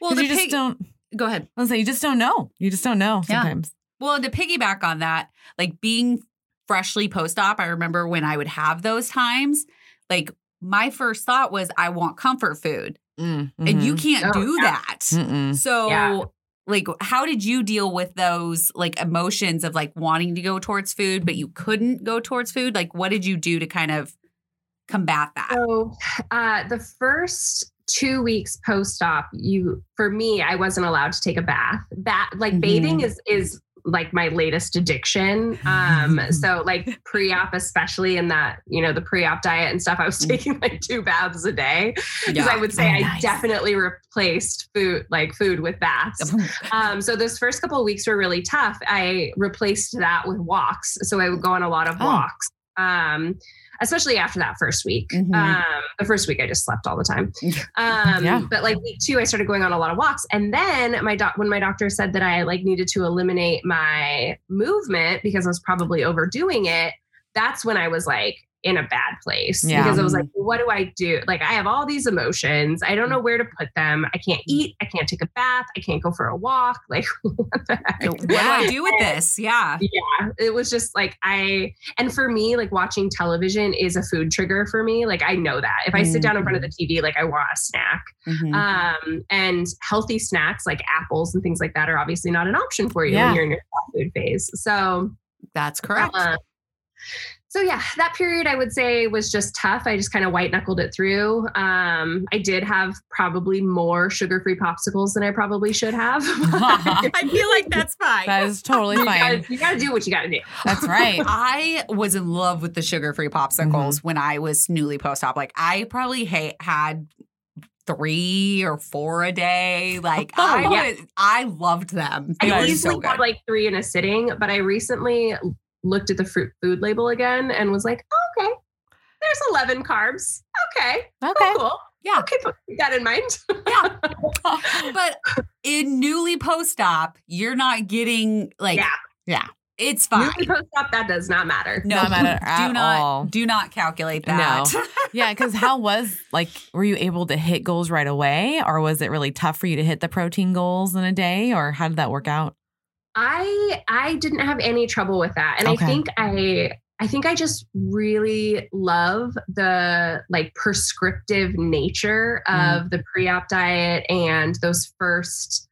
well, you just don't, go ahead. I was say, you just don't know. You just don't know Yeah. sometimes. Well, to piggyback on that, like being freshly post op, I remember when I would have those times, like my first thought was, I want comfort food. And you can't Oh, do yeah. that. Mm-mm. So, Yeah. like, how did you deal with those like emotions of like wanting to go towards food, but you couldn't go towards food? Like, what did you do to kind of combat that? So, uh, the first two weeks post op, you for me, I wasn't allowed to take a bath. that like Mhm. bathing is is like my latest addiction. Um, so like pre op, especially in that you know the pre op diet and stuff, I was Mm. taking like two baths a day because I would say Oh, I nice. definitely replaced food like food with baths. Um, so those first couple of weeks were really tough. I replaced that with walks. So I would go on a lot of Oh. walks. Um, especially after that first week. Mhm. Um, the first week I just slept all the time. Um, Yeah. but like week two, I started going on a lot of walks. And then my doc when my doctor said that I like needed to eliminate my movement because I was probably overdoing it, that's when I was like in a bad place. Yeah. Because I was like, what do I do? Like I have all these emotions. I don't know where to put them. I can't eat. I can't take a bath. I can't go for a walk. Like what the heck? What do I do with this? Yeah. yeah it was just like i and for me like watching television is a food trigger for me like i know that if i sit down in front of the tv like i want a snack Mhm. um and healthy snacks like apples and things like that are obviously not an option for you Yeah. when you're in your food phase so That's correct. uh, so yeah, that period I would say was just tough. I just kind of white knuckled it through. Um, I did have probably more sugar-free popsicles than I probably should have. I feel like that's fine. That is totally you, fine. gotta, you gotta do what you gotta do. That's right. I was in love with the sugar free popsicles Mm-hmm. when I was newly post op. Like, I probably ha- had three or four a day. Like, Oh, I yeah. I loved them. They I were easily so had like three in a sitting, but I recently looked at the fruit food label again and was like, oh, okay, there's 11 carbs. Okay, oh, Okay. cool. Yeah. Okay, put that in mind. Yeah. but in newly post op, you're not getting like, Yeah. Yeah. it's fine. Newly post op, that does not matter. No, Not matter do not all. do not calculate that. No. Yeah, because how was like were you able to hit goals right away, or was it really tough for you to hit the protein goals in a day, or how did that work out? I I didn't have any trouble with that. And Okay. I think I I think I just really love the like prescriptive nature Mm. of the pre-op diet and those first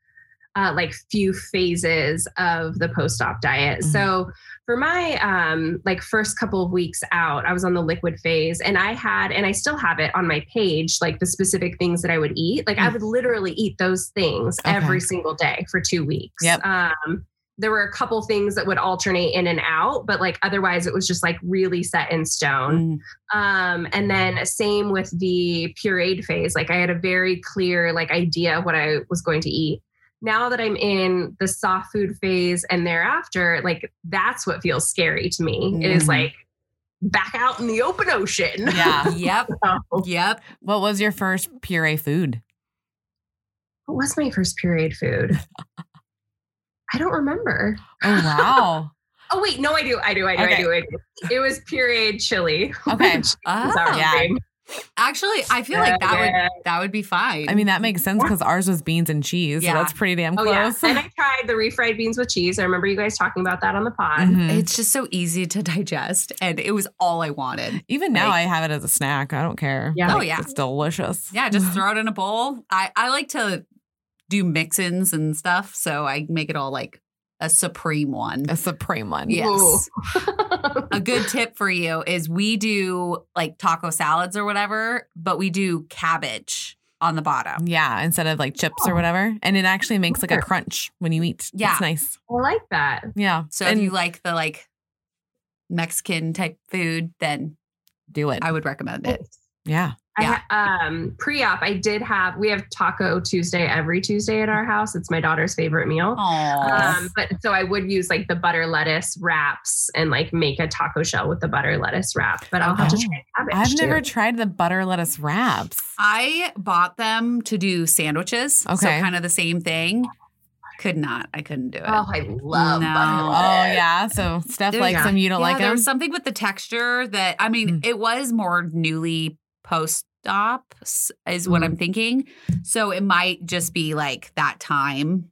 uh, like few phases of the post-op diet. Mhm. So for my um like first couple of weeks out, I was on the liquid phase and I had and I still have it on my page like the specific things that I would eat. Like I Mm. would literally eat those things Okay. every single day for 2 weeks. Yep. Um there were a couple things that would alternate in and out, but like otherwise it was just like really set in stone. Mm. Um, and then same with the pureed phase. Like I had a very clear like idea of what I was going to eat. Now that I'm in the soft food phase and thereafter, like that's what feels scary to me. Is Mhm. like back out in the open ocean. Yeah. Yep. So, Yep. what was your first puree food? what was my first pureed food? I don't remember. Oh wow. Oh wait, no, I do, I do, I do, Okay. I do, I. It was pureed chili. Okay. which is our yeah. thing. Actually, I feel like that would that would be fine. I mean, that makes sense because ours was beans and cheese. Yeah. So that's pretty damn Oh yeah, close. and I tried the refried beans with cheese. I remember you guys talking about that on the pod. Mhm. it's just so easy to digest, and it was all I wanted. Even now, like- I have it as a snack. I don't care. Yeah. Oh, yeah. It's delicious. Yeah, just throw it in a bowl. I I like to do mix-ins and stuff, so I make it all like a supreme one. A supreme one. Yes. A good tip for you is we do like taco salads or whatever, but we do cabbage on the bottom. Yeah, instead of like chips or Oh. whatever. And it actually makes like a crunch when you eat. Yeah. It's nice. I like that. Yeah. So and if you like the like Mexican type food, then do it. I would recommend it. yeah. I um, pre-op, I did have. We have Taco Tuesday every Tuesday at our house. It's my daughter's favorite meal. Aww. Um, but so I would use like the butter lettuce wraps and like make a taco shell with the butter lettuce wrap. But I'll have to try cabbage. I've too. never tried the butter lettuce wraps. I bought them to do sandwiches. So Okay. kind of the same thing. Could not. I couldn't do it. Oh, I love No. butter Oh yeah. So Steph There- likes yeah. them. You don't yeah, like there them. was something with the texture that I mean, Mm. it was more newly post op is what Mm. I'm thinking. So it might just be like that time.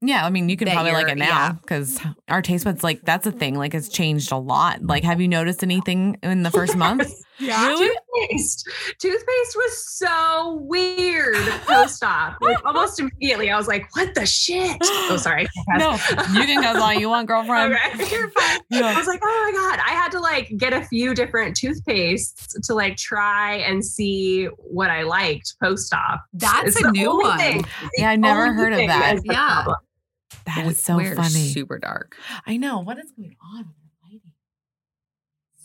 yeah. I mean, you can probably like it now yeah. because our taste buds like that's a thing. Like it's changed a lot. Like, have you noticed anything in the first month? Really? Toothpaste. Toothpaste was so weird post op. Like almost immediately, I was like, "What the shit?" Oh, sorry. No, you can go all you want, girlfriend. Okay. You're fine. I was like, oh my God. I had to like get a few different toothpastes to like try and see what I liked post op. That's a new one. Yeah, I never heard of that. Yeah. That is so We're funny. Super dark. I know. What is going on with the lighting?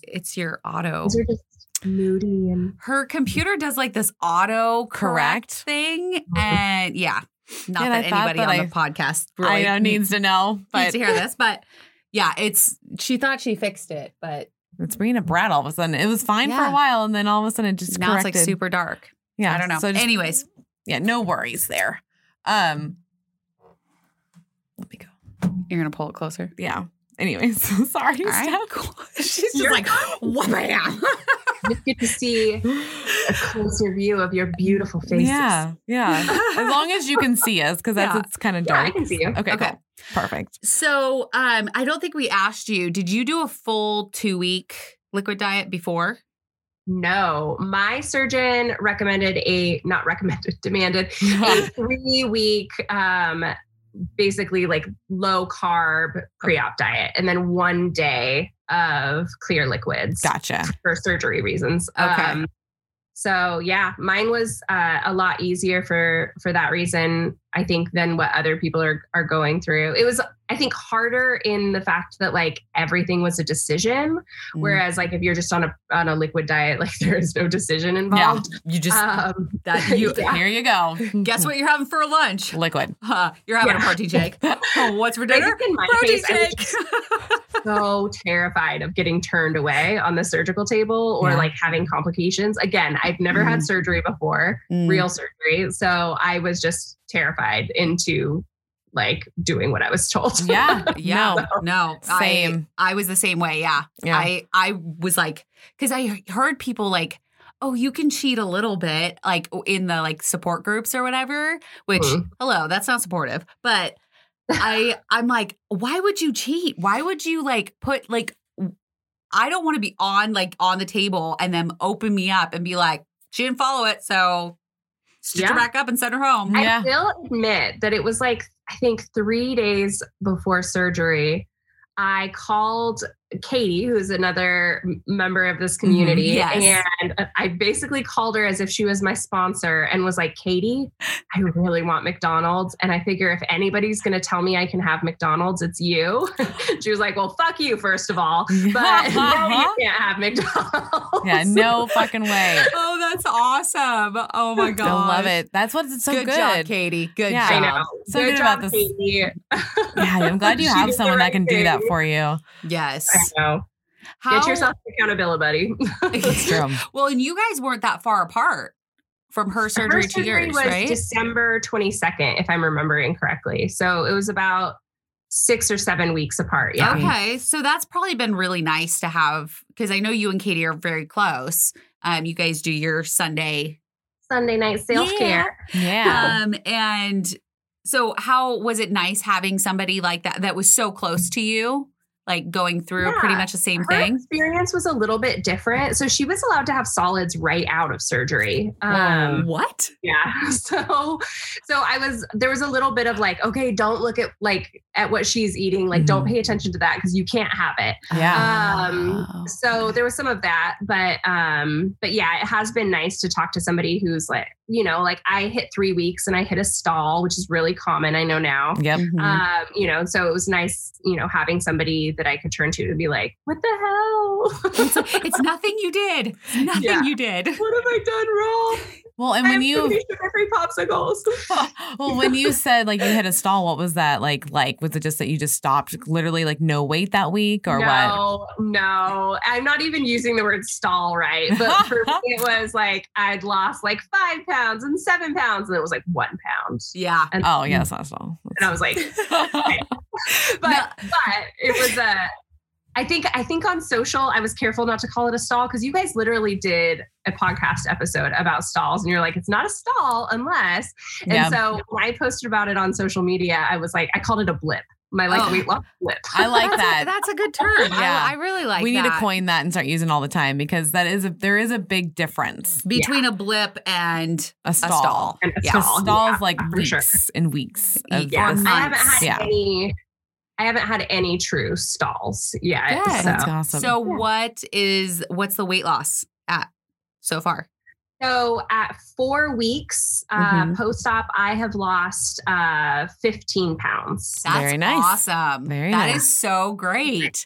It's your auto. These are just moody and Her computer does like this auto correct thing. And yeah, not And that anybody that on I- the podcast really I know needs to know, but needs to hear this. But yeah, it's she thought she fixed it, but it's being a brat all of a sudden. It was fine for a while, and then all of a sudden it just now corrected. it's like super dark. Yeah, I don't know. So just- Anyways, yeah, no worries there. Um, let me go. you're gonna pull it closer. Yeah. Anyways, sorry, right. She's just You're like, wham. Just get to see a closer view of your beautiful faces. Yeah, yeah. as long as you can see us, because that's Yeah. it's kind of Yeah, I dark. can see you. Okay, Okay. cool. perfect. So um, I don't think we asked you. Did you do a full two week liquid diet before? No, my surgeon recommended a not recommended, demanded a three week um basically like low carb pre-op diet and then one day of clear liquids Gotcha. for surgery reasons. Okay. Um, so yeah, mine was uh, a lot easier for for that reason. I think than what other people are are going through. It was I think harder in the fact that like everything was a decision, Mm. whereas like if you're just on a on a liquid diet, like there is no decision involved. Yeah, you just Um, That you yeah. here you go. guess what you're having for lunch? Liquid. Uh, you're having a Yeah. protein shake. Oh, what's for dinner? in my Protein case, shake. so terrified of getting turned away on the surgical table or Yeah. like having complications. Again, I've never had Mm. surgery before, Mm. real surgery. So I was just terrified into like doing what I was told. Yeah. Yeah, No. no, Same. I, I was the same way. Yeah, Yeah. I I was like, because I heard people like, oh, you can cheat a little bit, like in the like support groups or whatever. Which, Mhm. hello, that's not supportive. But I I'm like, why would you cheat? Why would you like put like? I don't want to be on like on the table and then open me up and be like, she didn't follow it, so stitch her back up and send her home. Yeah. I will admit that it was like, I think three days before surgery, I called Katie, who's another member of this mm-hmm. community. yes. And I basically called her as if she was my sponsor and was like, Katie, I really want McDonald's. And I figure if anybody's going to tell me I can have McDonald's, it's you. she was like, well, fuck you, first of all. But no, you can't have McDonald's. Yeah, no fucking way. Oh, that's awesome! Oh my god, I love it. That's what's so good, good. job, Katie. Good Yeah. I job. know. So Good good job, about this. Katie. Yeah, I'm glad you have did the someone that right can do that for you. Yes. I know. How, Get yourself accountability, buddy. True. well, and you guys weren't that far apart from her surgery Her to yours, was right? December 22nd, if I'm remembering correctly. So it was about six or seven weeks apart. Yeah. Okay, so that's probably been really nice to have because I know you and Katie are very close. Um, you guys do your Sunday, Sunday night self care. Yeah. um, and so how was it nice having somebody like that that was so close to you, like going through pretty much the same Her thing? experience was a little bit different. So she was allowed to have solids right out of surgery. Um, what? yeah. So, so I was, there was a little bit of like, okay, don't look at like at what she's eating. Like, don't pay attention to that because you can't have it. Yeah. Um, so there was some of that, but um, but yeah, it has been nice to talk to somebody who's like you know, like I hit three weeks and I hit a stall, which is really common. I know now. Yep. Mhm. Um, you know, so it was nice, you know, having somebody that I could turn to to be like, what the hell? it's, it's nothing you did. It's nothing Yeah. you did. what have I done wrong? Well, and when I'm you pretty sure free popsicles. well, when you said like you hit a stall, what was that like? Like, was it just that you just stopped, literally like no weight that week, or what? no, no. I'm not even using the word stall right. But for me, it was like I'd lost like five pounds and seven pounds, and it was like one pound. Yeah. And, Oh yeah, it's not a stall. and I was like, but No. but it was a. I think I think on social I was careful not to call it a stall because you guys literally did a podcast episode about stalls and you're like it's not a stall unless and Yeah. so when I posted about it on social media I was like I called it a blip my like Oh. weight loss blip I like that's that. A, that's a good term. Yeah. I, I really like that. we need to coin that and start using it all the time because that is a there is a big difference. between a blip and A a stall. stall. and a Yeah. Stall. stalls Yeah, like for weeks sure. and weeks. Of Yeah. I haven't had Yeah. any I haven't had any true stalls yet Good. so. That's awesome. So what is what's the weight loss at so far? So at four weeks uh, Mm-hmm. Mhm. post-op, I have lost uh, 15 pounds. That's Very nice. awesome. Very That nice. is so great.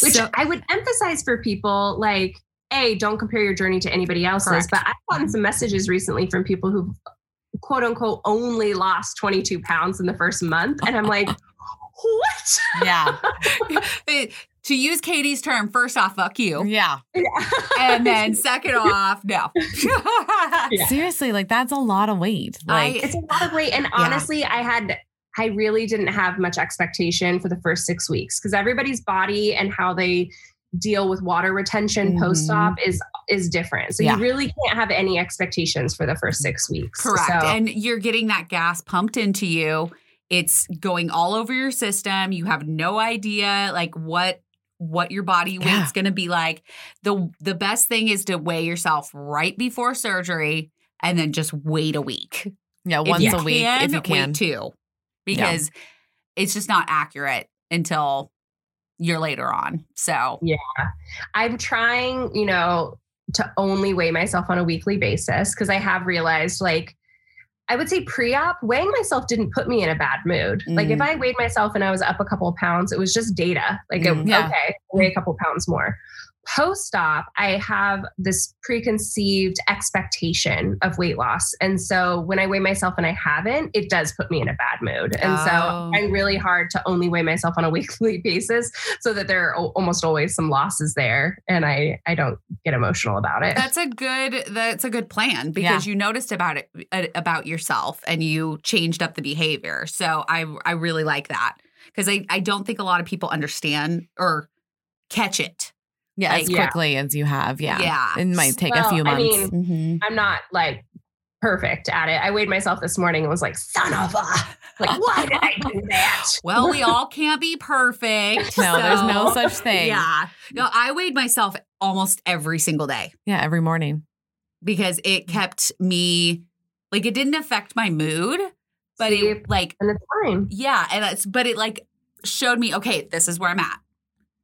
Which So- I would emphasize for people like, A, don't compare your journey to anybody else's. Correct. But I've gotten some messages recently from people who quote unquote only lost 22 pounds in the first month. And I'm like, what? yeah, to use Katie's term, first off, fuck you. yeah. And then second off, no. Yeah. Seriously, like that's a lot of weight. I- Like, it's a lot of weight. And honestly, I had I really didn't have much expectation for the first six weeks because everybody's body and how they deal with water retention Mhm. post-op is is different. So Yeah. you really can't have any expectations for the first six weeks. Correct. So, And you're getting that gas pumped into you. It's going all over your system. You have no idea like what what your body weight's Yeah. going to be like. The the best thing is to weigh yourself right before surgery and then just wait a week. yeah, once a week if you can. Wait two. Because it's just not accurate until you're later on. So yeah. I'm trying, you know, to only weigh myself on a weekly basis because I have realized like I would say pre-op weighing myself didn't put me in a bad mood. Like if Mhm. I weighed myself and I was up a couple of pounds, it was just data. Like it, Mhm. Yeah. okay, weigh a couple pounds more. Post-op, I have this preconceived expectation of weight loss. And so when I weigh myself and I haven't, it does put me in a bad mood. And Oh. so I'm really hard to only weigh myself on a weekly basis so that there are al- almost always some losses there and I I don't get emotional about it. That's a good that's a good plan because you noticed about it uh, about yourself and you changed up the behavior. So I I really like that because I I don't think a lot of people understand or catch it. Yeah, as Like, yeah. quickly as you have. Yeah. Yeah. It might take Well, a few months. I months. mean, Mm-hmm. I'm not like perfect at it. I weighed myself this morning and was like, son of a like why did I do that? Well, we all can't be perfect. no, there's no such thing. Yeah. No, I weighed myself almost every single day Yeah, every morning. because it kept me like it didn't affect my mood, but See? it like And it's fine. Yeah, and that's but it like showed me, okay, this is where I'm at.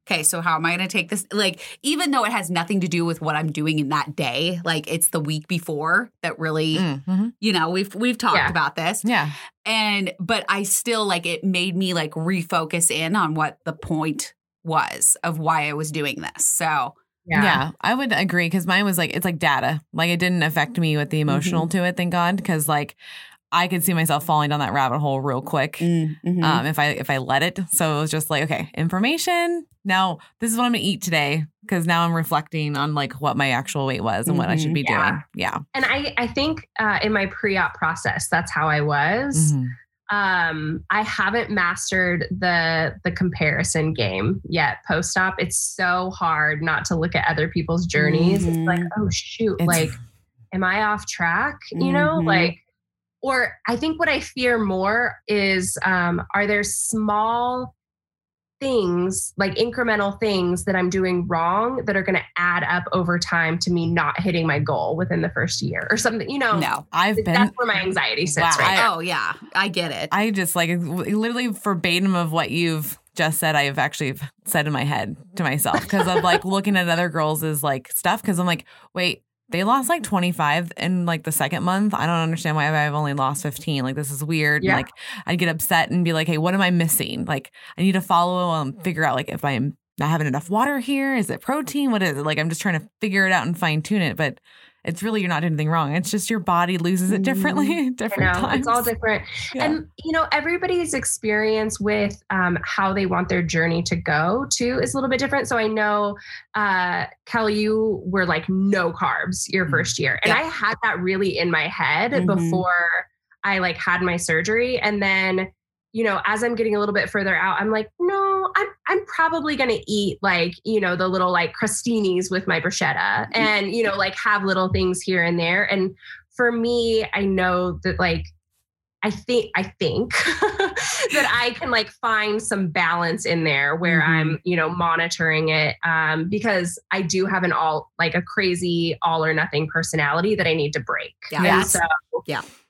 Okay, so how am I going to take this? Like, even though it has nothing to do with what I'm doing in that day, like it's the week before that really, Mm, mhm. you know, we've we've talked Yeah. about this, Yeah. and but I still like it made me like refocus in on what the point was of why I was doing this. So Yeah. yeah. I would agree because mine was like, it's like data. Like it didn't affect me with the emotional Mm-hmm. to it, thank God. Cause like I could see myself falling down that rabbit hole real quick. Mm-hmm. Um, if I if I let it. So it was just like, okay, information. Now this is what I'm gonna eat today. Cause now I'm reflecting on like what my actual weight was and what I should be Yeah. doing. Yeah. And I, I think uh, in my pre-op process, that's how I was. Mhm. Um, I haven't mastered the the comparison game yet. Post-op, it's so hard not to look at other people's journeys. It's like, Mhm. oh shoot, It's- like, am I off track? You know, Mhm. like, or I think what I fear more is, um, are there small things like incremental things that I'm doing wrong that are going to add up over time to me not hitting my goal within the first year or something, you know, no. I've been that's where my anxiety sits Wow, right I- now. Oh yeah, I get it. I just like literally verbatim of what you've just said. I've actually said in my head to myself because of like looking at other girls' is like stuff. Because I'm like, wait, they lost like 25 in like the second month. I don't understand why I've only lost 15. Like this is weird. Yeah. And, like I'd get upset and be like, hey, what am I missing? Like I need to follow um figure out like if I'm not having enough water here. Is it protein? What is it? Like I'm just trying to figure it out and fine tune it. But it's really you're not doing anything wrong. It's just your body loses it differently I different know times. it's all different. Yeah. And you know, everybody's experience with um, how they want their journey to go too is a little bit different. So I know, uh, Kellie, you were like no carbs your Mhm. first year, and Yeah. I had that really in my head Mhm. before I like had my surgery, and then. You know, as I'm getting a little bit further out, I'm like, no, I'm I'm probably gonna eat like, you know, the little like crostinis with my bruschetta and you know, like have little things here and there. And for me, I know that like I think I think that I can like find some balance in there where Mhm. I'm, you know, monitoring it um, because I do have an all like a crazy all or nothing personality that I need to break. Yeah, And so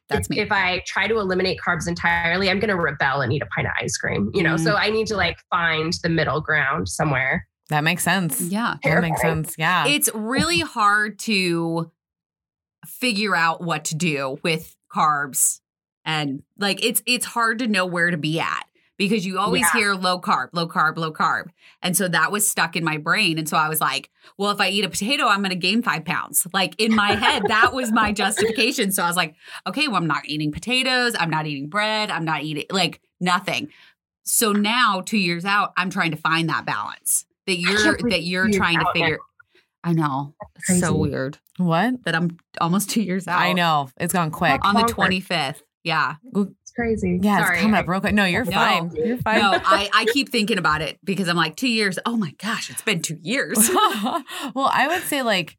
That's if, me. if I try to eliminate carbs entirely, I'm going to rebel and eat a pint of ice cream. You know, Mm. so I need to like find the middle ground somewhere. that makes sense. yeah. That makes sense. Yeah. It's really hard to figure out what to do with carbs and like it's it's hard to know where to be at because you always Yeah. hear low carb, low carb, low carb. And so that was stuck in my brain. And so I was like, well, if I eat a potato, I'm going to gain five pounds. Like in my head, that was my justification. So I was like, okay, well, I'm not eating potatoes. I'm not eating bread. I'm not eating like nothing. So now, two years out, I'm trying to find that balance that you're that you're you're trying to figure. I know. It's so weird what? that I'm almost two years out. I know. It's gone quick. On the 25th. Yeah. Crazy. Yeah, Sorry. it's coming up real quick. No, you're No. fine. You're fine. No, I, I keep thinking about it because I'm like, two years. Oh my gosh, it's been two years. well, I would say like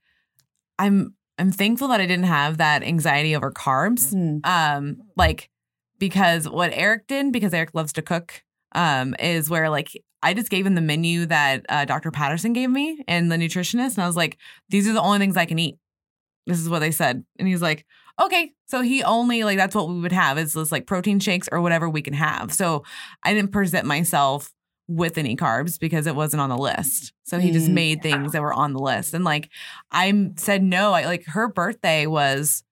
I'm I'm thankful that I didn't have that anxiety over carbs. Hmm. Um, like because what Eric did, because Eric loves to cook, um, is where like I just gave him the menu that uh, Dr. Patterson gave me and the nutritionist, and I was like, these are the only things I can eat. This is what they said, and he's like, okay. So he only like that's what we would have is this like protein shakes or whatever we can have. So I didn't present myself with any carbs because it wasn't on the list. So he just Mm. made things that were on the list. And like I said no. I like her birthday was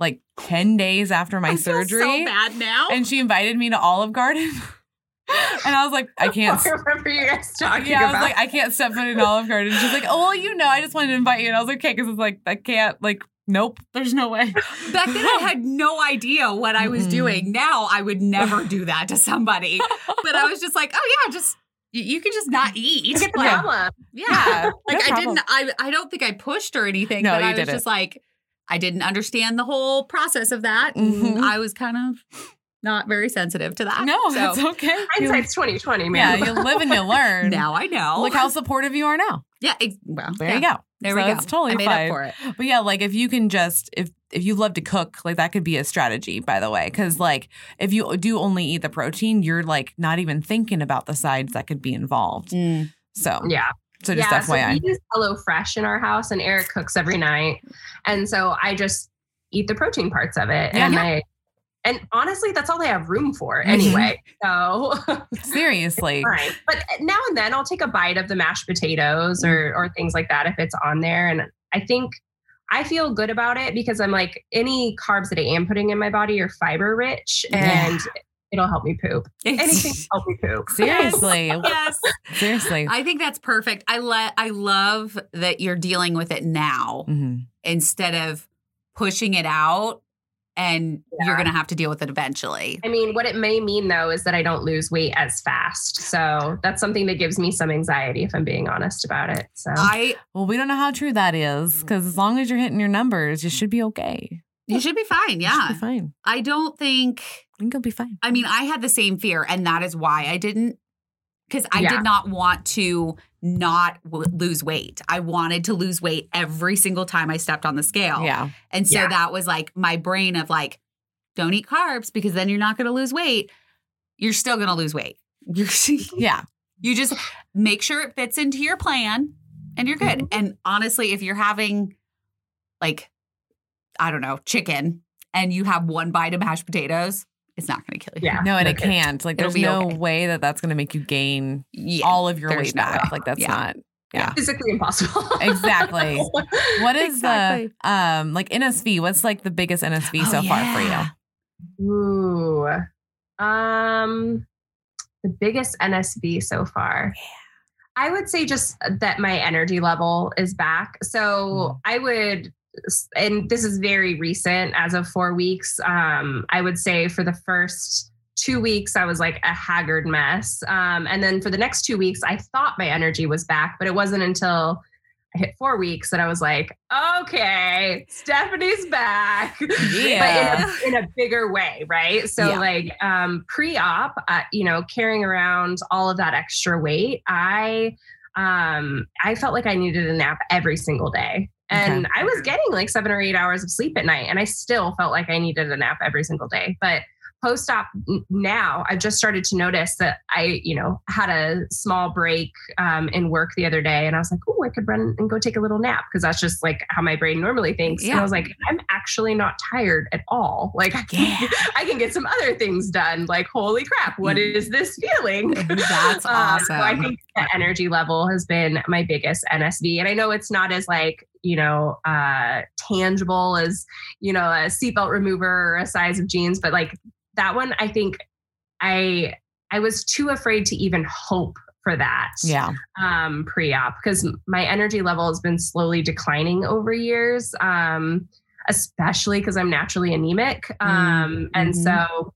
like 10 days after my I surgery. so bad now. And she invited me to Olive Garden. and I was like, I can't I remember you guys talking yeah, I about. was like, I can't step foot in Olive Garden. She's like, oh, well, you know, I just wanted to invite you. And I was like, okay, because it's like, I can't, like, nope, there's no way. Back then, I had no idea what I was Mm-mm. doing. Now, I would never do that to somebody. But I was just like, oh yeah, just you, you can just not eat. Look the Like, problem. yeah, no like I problem. didn't. I I don't think I pushed or anything. No, but you I was didn't. just like, I didn't understand the whole process of that. and Mhm. I was kind of not very sensitive to that. No, so that's okay. Hindsight's 2020, man. Yeah, you live and you learn. now I know. Look how supportive you are now. yeah. Ex- well, There yeah, you go. There So we go. it's totally I made fine. up for it. But yeah, like if you can just if if you love to cook, like that could be a strategy, by the way. Because like if you do only eat the protein, you're like not even thinking about the sides that could be involved. Mm. So yeah. so just yeah, FYI. So we use HelloFresh in our house, and Eric cooks every night, and so I just eat the protein parts of it, Yeah. and Yeah. I. And honestly, that's all they have room for Mhm. anyway. So, Seriously. fine. But now and then, I'll take a bite of the mashed potatoes or or things like that if it's on there. And I think I feel good about it because I'm like any carbs that I am putting in my body are fiber rich, and it'll help me poop. Anything to help me poop. Seriously. yes. Seriously. I think that's perfect. I let I love that you're dealing with it now Mhm. instead of pushing it out and you're going to have to deal with it eventually. I mean, what it may mean though is that I don't lose weight as fast. So that's something that gives me some anxiety if I'm being honest about it. So I Well, we don't know how true that is because as long as you're hitting your numbers, you should be okay. you should be fine. Yeah. be fine. I don't think I think you'll be fine. I mean, I had the same fear and that is why I didn't cuz I Yeah. did not want to not w- lose weight. I wanted to lose weight every single time I stepped on the scale. Yeah. And so Yeah. that was like my brain of like, don't eat carbs because then you're not going to lose weight. You're still going to lose weight. Yeah. you just make sure it fits into your plan and you're good. Mm-hmm. And honestly, if you're having like, I don't know, chicken and you have one bite of mashed potatoes, it's not going to kill you. Yeah. No, and it Okay. can't. Like, It'll there's no okay. way that that's going to make you gain Yeah. all of your weight no back. way. Like, that's Yeah. not. Yeah. physically impossible. Exactly. What is Exactly. the um like NSV? What's like the biggest NSV Oh, so far for you? Ooh. Um the biggest NSV so far. I would say just that my energy level is back. So I would and this is very recent as of 4 weeks. Um I would say for the first 2 weeks I was like a haggard mess. Um and then for the next 2 weeks I thought my energy was back, but it wasn't until I hit 4 weeks that I was like, "Okay, Stephanie's back." Yeah. but in a, in a bigger way, right? So Yeah. like um, pre-op, uh, you know, carrying around all of that extra weight, I um, I felt like I needed a nap every single day. And I was getting like seven or eight hours of sleep at night, and I still felt like I needed a nap every single day. But post op now, I've just started to notice that I, you know, had a small break um, in work the other day, and I was like, oh, I could run and go take a little nap because that's just like how my brain normally thinks. And I was like, I'm actually not tired at all. Like, I can, Yeah. I can get some other things done. Like, holy crap, what Mm. this feeling? That's Um, so I think the energy level has been my biggest NSV. And I know it's not as like, you know, uh, tangible as, you know, a seatbelt remover or a size of jeans, but like that one, I think I I was too afraid to even hope for that Yeah. um, pre-op because my energy level has been slowly declining over years, um, especially because I'm naturally anemic, um, and mhm. so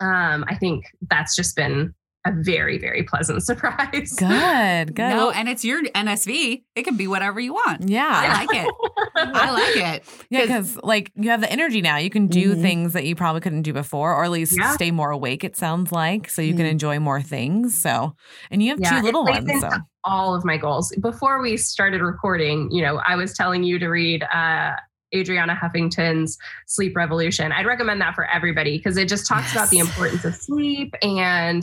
um, I think that's just been a very very pleasant surprise. Good. Good. No, and it's your NSV. It can be whatever you want. yeah. I like it. I like it. Yeah, because like you have the energy now. You can do Mhm. things that you probably couldn't do before, or at least Yeah. stay more awake, it sounds like. So you can Mhm. enjoy more things. So and you have Yeah, two little ones. So all of my goals. Before we started recording, you know, I was telling you to read uh, Arianna Huffington's Sleep Revolution. I'd recommend that for everybody because it just talks about the importance of sleep and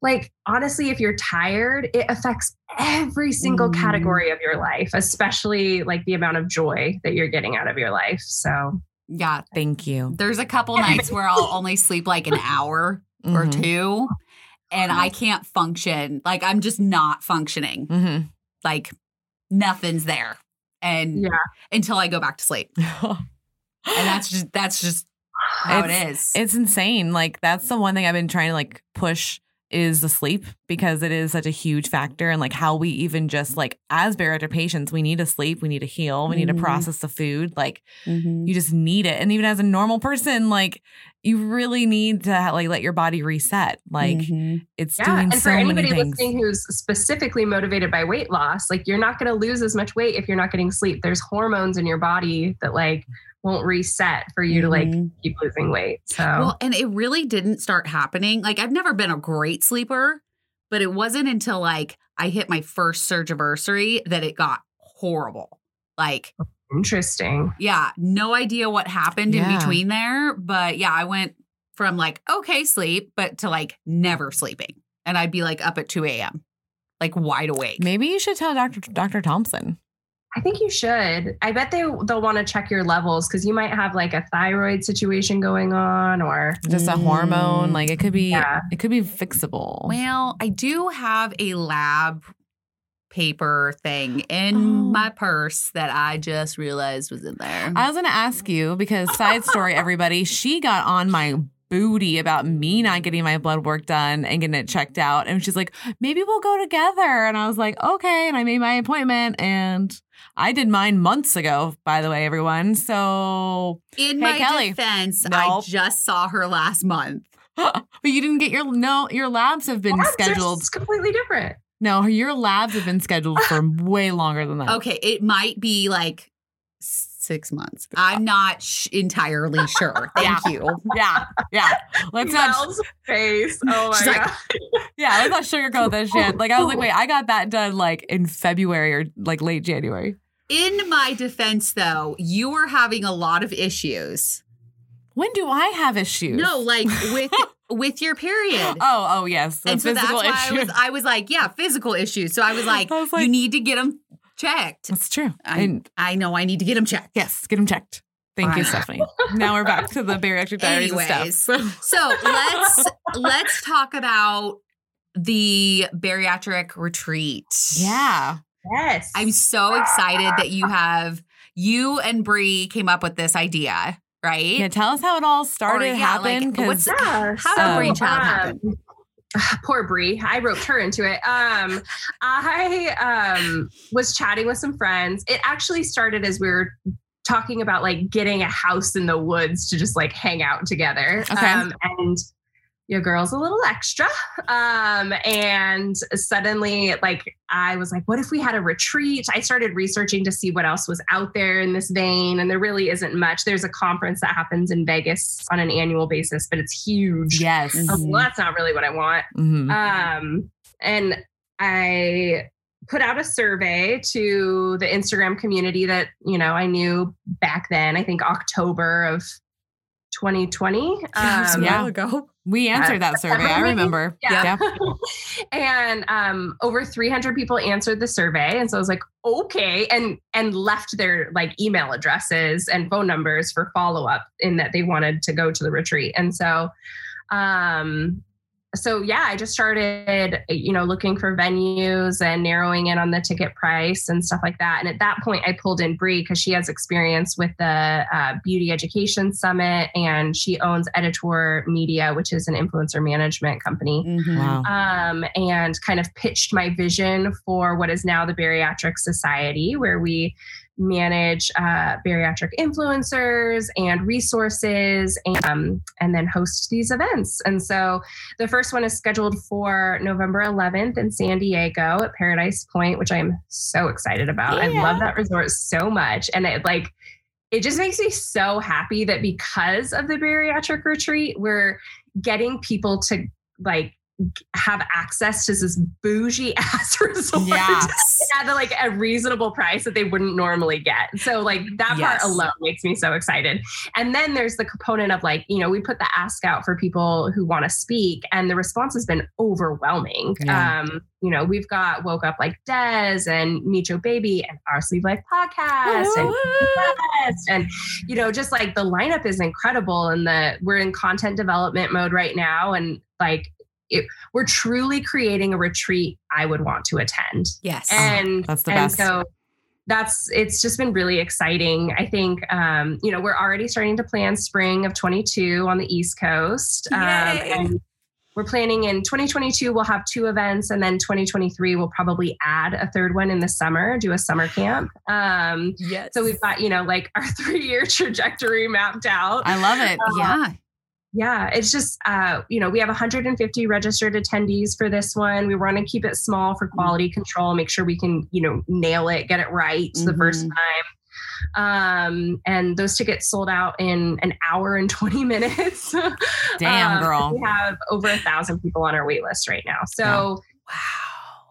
like honestly if you're tired it affects every single Mhm. category of your life especially like the amount of joy that you're getting out of your life so Yeah. thank you. There's a couple nights where I'll only sleep like an hour or Mhm. two and I can't function. Like I'm just not functioning. Mhm. Like nothing's there. And yeah until I go back to sleep. And that's just that's just how it is. It's insane. Like that's the one thing I've been trying to like push is the sleep because it is such a huge factor and like how we even just like as bariatric patients we need to sleep we need to heal we need Mhm. to process the food like Mhm. you just need it and even as a normal person like you really need to like let your body reset like Mhm. it's yeah doing and so for anybody many things listening who's specifically motivated by weight loss like you're not going to lose as much weight if you're not getting sleep there's hormones in your body that like won't reset for you to like Mhm. keep losing weight so Well, and it really didn't start happening. Like I've never been a great sleeper, but it wasn't until like I hit my first surge anniversary that it got horrible. Like, oh, interesting yeah, no idea what happened in between there, but yeah, I went from like okay sleep, but to like never sleeping, and I'd be like up at two a.m. like wide awake. maybe you should tell dr dr thompson I think you should. I bet they they'll want to check your levels because you might have like a thyroid situation going on, or just a hormone like it could be Yeah. it could be fixable Well, I do have a lab paper thing in Oh. my purse that I just realized was in there. I was going to ask you because side story, everybody, she got on my booty about me not getting my blood work done and getting it checked out. And she's like, maybe we'll go together. And I was like, okay. And I made my appointment and I did mine months ago, by the way, everyone. So, In Hey, my Kellie. defense, I just saw her last month. but you didn't get your, no, your labs have been Labs scheduled. s- completely different. No, your labs have been scheduled for way longer than that. Okay, it might be like six months. I'm not sh- entirely sure. Thank you. Yeah. Yeah. Let's not, Mel's face. Oh my She's like, god. yeah, let's not sugarcoat that shit. Like, I was like, wait, I got that done like in February or like late January. In my defense, though, you were having a lot of issues. When do I have issues? No, like with with your period. Oh, oh yes. The and so that's physical why I issue. was I was like, yeah, physical issues. So I was like, I was like- you need to get them checked. That's true. I, and I know I need to get them checked. yes, get them checked. Thank you, Stephanie. now we're back to the bariatric diaries and Anyways. stuff. So let's let's talk about the bariatric retreat. Yeah. Yes. I'm so excited that you have you and Bree came up with this idea, right? Yeah. Tell us how it all started, Or, yeah, like, happened. what's- Because Yeah, How did So, brainchild um, happen? poor Brie. I roped her into it. Um, I um, was chatting with some friends. It actually started as we were talking about like getting a house in the woods to just like hang out together. Okay. Um, and your girl's a little extra. Um, and suddenly, like, I was like, what if we had a retreat? I started researching to see what else was out there in this vein. And there really isn't much. There's a conference that happens in Vegas on an annual basis, but it's huge. yes. I was well, that's not really what I want. Mhm. Um, and I put out a survey to the Instagram community that, you know, I knew back then, I think October of 2020. Um, Yeah. ago. we answered that survey. I remember. Yeah. Yep. and um, over 300 people answered the survey. And so I was like, okay. And, and left their like email addresses and phone numbers for follow up in that they wanted to go to the retreat. And so, um, so yeah, I just started, you know, looking for venues and narrowing in on the ticket price and stuff like that. And at that point, I pulled in Bree because she has experience with the uh, Beauty Education Summit, and she owns Editor Media, which is an influencer management company. Mm-hmm. Wow. Um, and kind of pitched my vision for what is now the Bariatric Society, where we manage uh, bariatric influencers and resources and, um, and then host these events. And so the first one is scheduled for November 11th in San Diego at Paradise Point, which I'm so excited about. I love that resort so much. And it like, it just makes me so happy that because of the bariatric retreat, we're getting people to like have access to this bougie ass resort Yes. at a, like a reasonable price that they wouldn't normally get. So like that Yes. part alone makes me so excited. And then there's the component of like, you know, we put the ask out for people who want to speak and the response has been overwhelming. Yeah. Um, you know, we've got Woke Up Like Des and Micho Baby and Our Sleeved Life podcast and and you know, just like the lineup is incredible and the we're in content development mode right now and like it, we're truly creating a retreat I would want to attend Yes. and that's the and best. so that's it's just been really exciting i think um you know we're already starting to plan spring of 22 on the east coast um, and we're planning in 2022 we'll have two events and then 2023 we'll probably add a third one in the summer do a summer camp um yes. so we've got you know like our three year trajectory mapped out I love it. yeah. Yeah, it's just uh, you know, we have 150 registered attendees for this one. We want to keep it small for quality control, make sure we can, you know, nail it, get it right the first time. Um, and those tickets sold out in an hour and 20 minutes. Damn, Um, girl. We have over a thousand people on our wait list right now. So. Wow.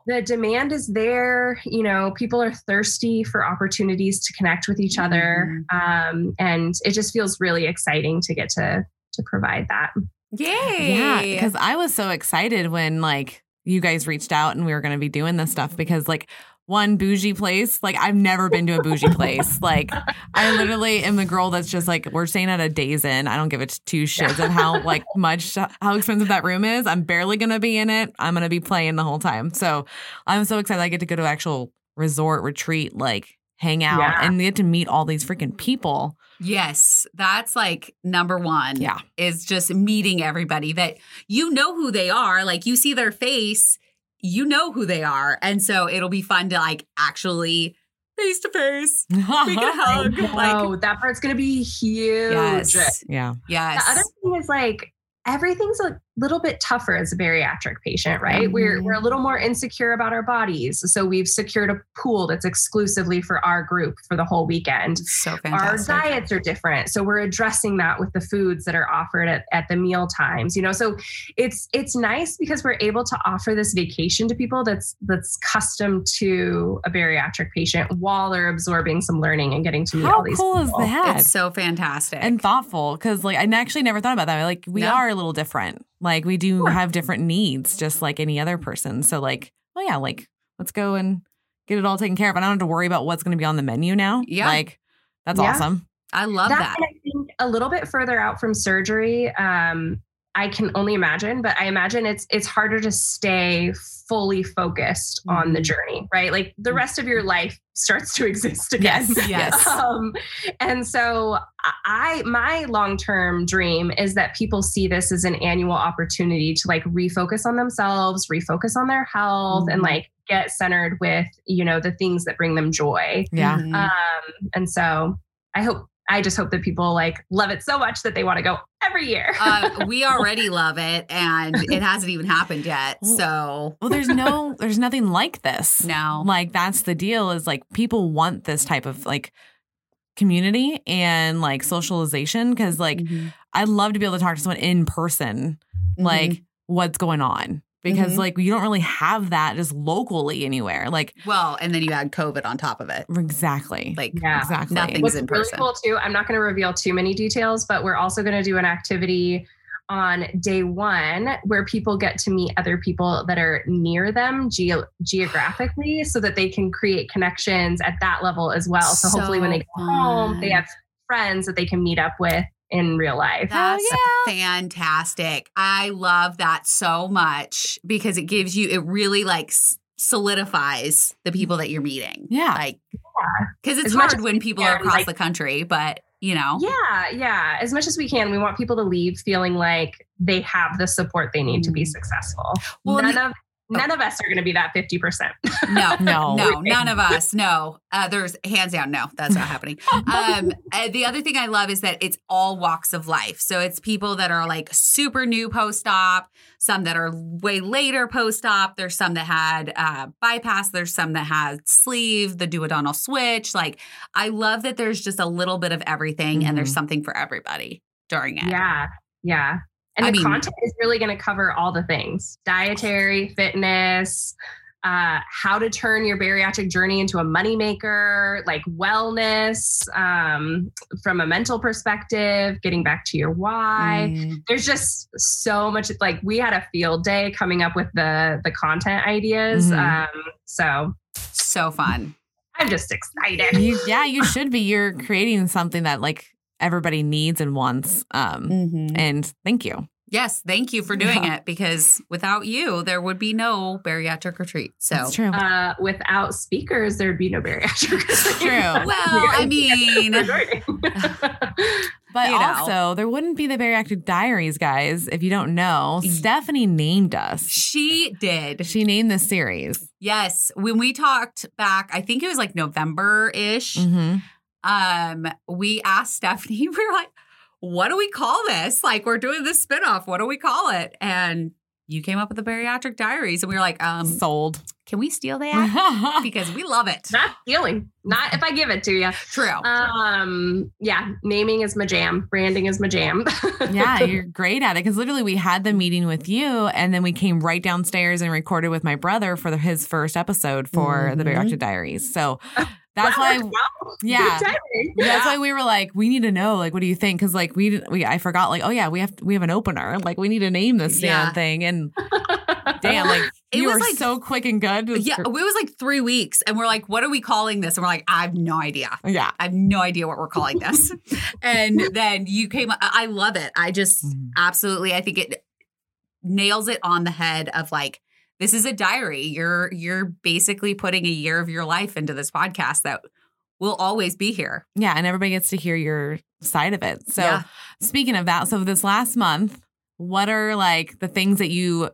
the demand is there. You know, people are thirsty for opportunities to connect with each other. Um, and it just feels really exciting to get to to provide that. Yay. Yeah, because I was so excited when like you guys reached out and we were going to be doing this stuff because like one bougie place, like I've never been to a bougie place. Like I literally am the girl that's just like we're staying at a Days Inn. I don't give it two shits of how like much how expensive that room is. I'm barely going to be in it. I'm going to be playing the whole time. So I'm so excited I get to go to actual resort retreat like hang out Yeah. and get to meet all these freaking people. Yes, that's like number one. Yeah. Is just meeting everybody that you know who they are. Like you see their face, you know who they are. And so it'll be fun to like actually face to face. We can hug. Like, Oh, that part's gonna be huge. yes. yeah. Yes. The other thing is like everything's a little bit tougher as a bariatric patient, right? We're Mhm. we're a little more insecure about our bodies. So we've secured a pool that's exclusively for our group for the whole weekend. so fantastic. Our diets are different. So we're addressing that with the foods that are offered at, at the meal times. You know, so it's it's nice because we're able to offer this vacation to people that's that's custom to a bariatric patient while they're absorbing some learning and getting to meet How all these cool is people. that? It's so fantastic. and thoughtful because like I actually never thought about that. Like we No. are a little different. Like we do Sure. have different needs, just like any other person. So like, oh yeah, like let's go and get it all taken care of. I don't have to worry about what's going to be on the menu now. Yeah. like that's Yeah. awesome. I love that. and I think a little bit further out from surgery, um, I can only imagine, but I imagine it's it's harder to stay fully focused mm-hmm. on the mm-hmm. journey, right? Like the rest of your life starts to exist again. Yes, yes. um, and so I my long-term dream is that people see this as an annual opportunity to like refocus on themselves, refocus on their health mm-hmm. and like get centered with, you know, the things that bring them joy. Yeah. Mm-hmm. Um, and so I hope I just hope that people like love it so much that they want to go every year. uh, we already love it, and it hasn't even happened yet. So, well, there's no, there's nothing like this. No, like that's the deal. Is like people want this type of like community and like socialization because like mm-hmm. I'd love to be able to talk to someone in person, mm-hmm. like what's going on because mm-hmm. like you don't really have that just locally anywhere. Like, well, and then you add COVID on top of it. Exactly. Like, yeah, exactly. Nothing's What's in really person. cool too. I'm not going to reveal too many details, but we're also going to do an activity on day one where people get to meet other people that are near them ge- geographically so that they can create connections at that level as well. So, so hopefully, when they go home, they have friends that they can meet up with in real life. That's yeah. fantastic. I love that so much because it gives you, it really like solidifies the people that you're meeting. Yeah. Like, because yeah. it's as hard when people are across like, the country, but you know? Yeah. Yeah. As much as we can, we want people to leave feeling like they have the support they need mm. to be mm. successful. Well, None of None of us are going to be that 50%. no, no, no, none of us. No, uh, there's hands down. No, that's not happening. Um, uh, the other thing I love is that it's all walks of life. So it's people that are like super new post op, some that are way later post op. There's some that had uh, bypass. There's some that had sleeve, the duodenal switch. Like, I love that there's just a little bit of everything mm-hmm. and there's mm-hmm. something for everybody during it. Yeah. Yeah. And I the mean, content is really going to cover all the things dietary, fitness, uh, how to turn your bariatric journey into a moneymaker, like wellness um, from a mental perspective, getting back to your why. Mm. There's just so much. Like we had a field day coming up with the the content ideas. Mm-hmm. Um, so so fun. I'm just excited. You, yeah, you should be. You're creating something that like everybody needs and wants. Um, mm-hmm. And thank you. Yes, thank you for doing yeah. it because without you, there would be no bariatric retreat. So That's true. Uh, without speakers, there'd be no bariatric retreat. True. well, I mean, but you also know. there wouldn't be the bariatric diaries, guys. If you don't know, Stephanie named us. She did. She named this series. Yes, when we talked back, I think it was like November ish. Mm-hmm um, we asked Stephanie, we were like, what do we call this? Like, we're doing this spinoff. What do we call it? And you came up with the bariatric diaries. And we were like, um, sold. Can we steal that? because we love it. Not stealing. Not if I give it to you. True. Um, yeah, naming is my jam. Branding is my jam. yeah, you're great at it. Because literally, we had the meeting with you, and then we came right downstairs and recorded with my brother for the, his first episode for mm-hmm. the Bariatric Diaries. So that's why, yeah, yeah, that's why we were like, we need to know, like, what do you think? Because like we, we, I forgot, like, oh yeah, we have, we have an opener, like, we need to name this damn yeah. thing, and damn, like, it you was like so quick and good. Yeah, it was like three weeks, and we're like, what are we calling this? And we're like, I have no idea. Yeah, I have no idea what we're calling this. and then you came, I love it. I just mm-hmm. absolutely, I think it nails it on the head of like this is a diary. You're you're basically putting a year of your life into this podcast that will always be here. Yeah, and everybody gets to hear your side of it. So, yeah. speaking of that, so this last month, what are like the things that you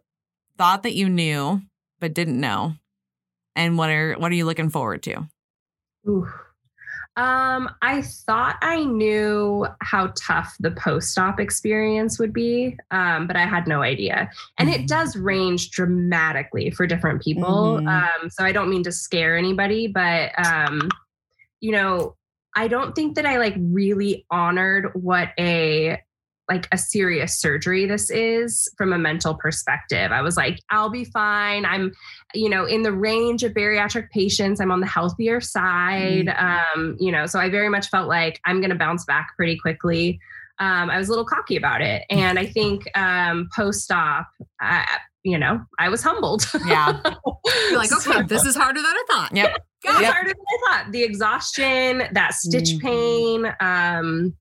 thought that you knew but didn't know? And what are what are you looking forward to? Ooh. Um, I thought I knew how tough the post op experience would be, um, but I had no idea. And it mm-hmm. does range dramatically for different people. Mm-hmm. Um, so I don't mean to scare anybody, but, um, you know, I don't think that I like really honored what a like a serious surgery this is from a mental perspective. I was like, I'll be fine. I'm, you know, in the range of bariatric patients. I'm on the healthier side. Mm-hmm. Um, you know, so I very much felt like I'm going to bounce back pretty quickly. Um, I was a little cocky about it. And I think um, post op, you know, I was humbled. Yeah. You're like, okay, so, this is harder than I thought. Yep. yep. harder than I thought. The exhaustion, that stitch mm-hmm. pain, um,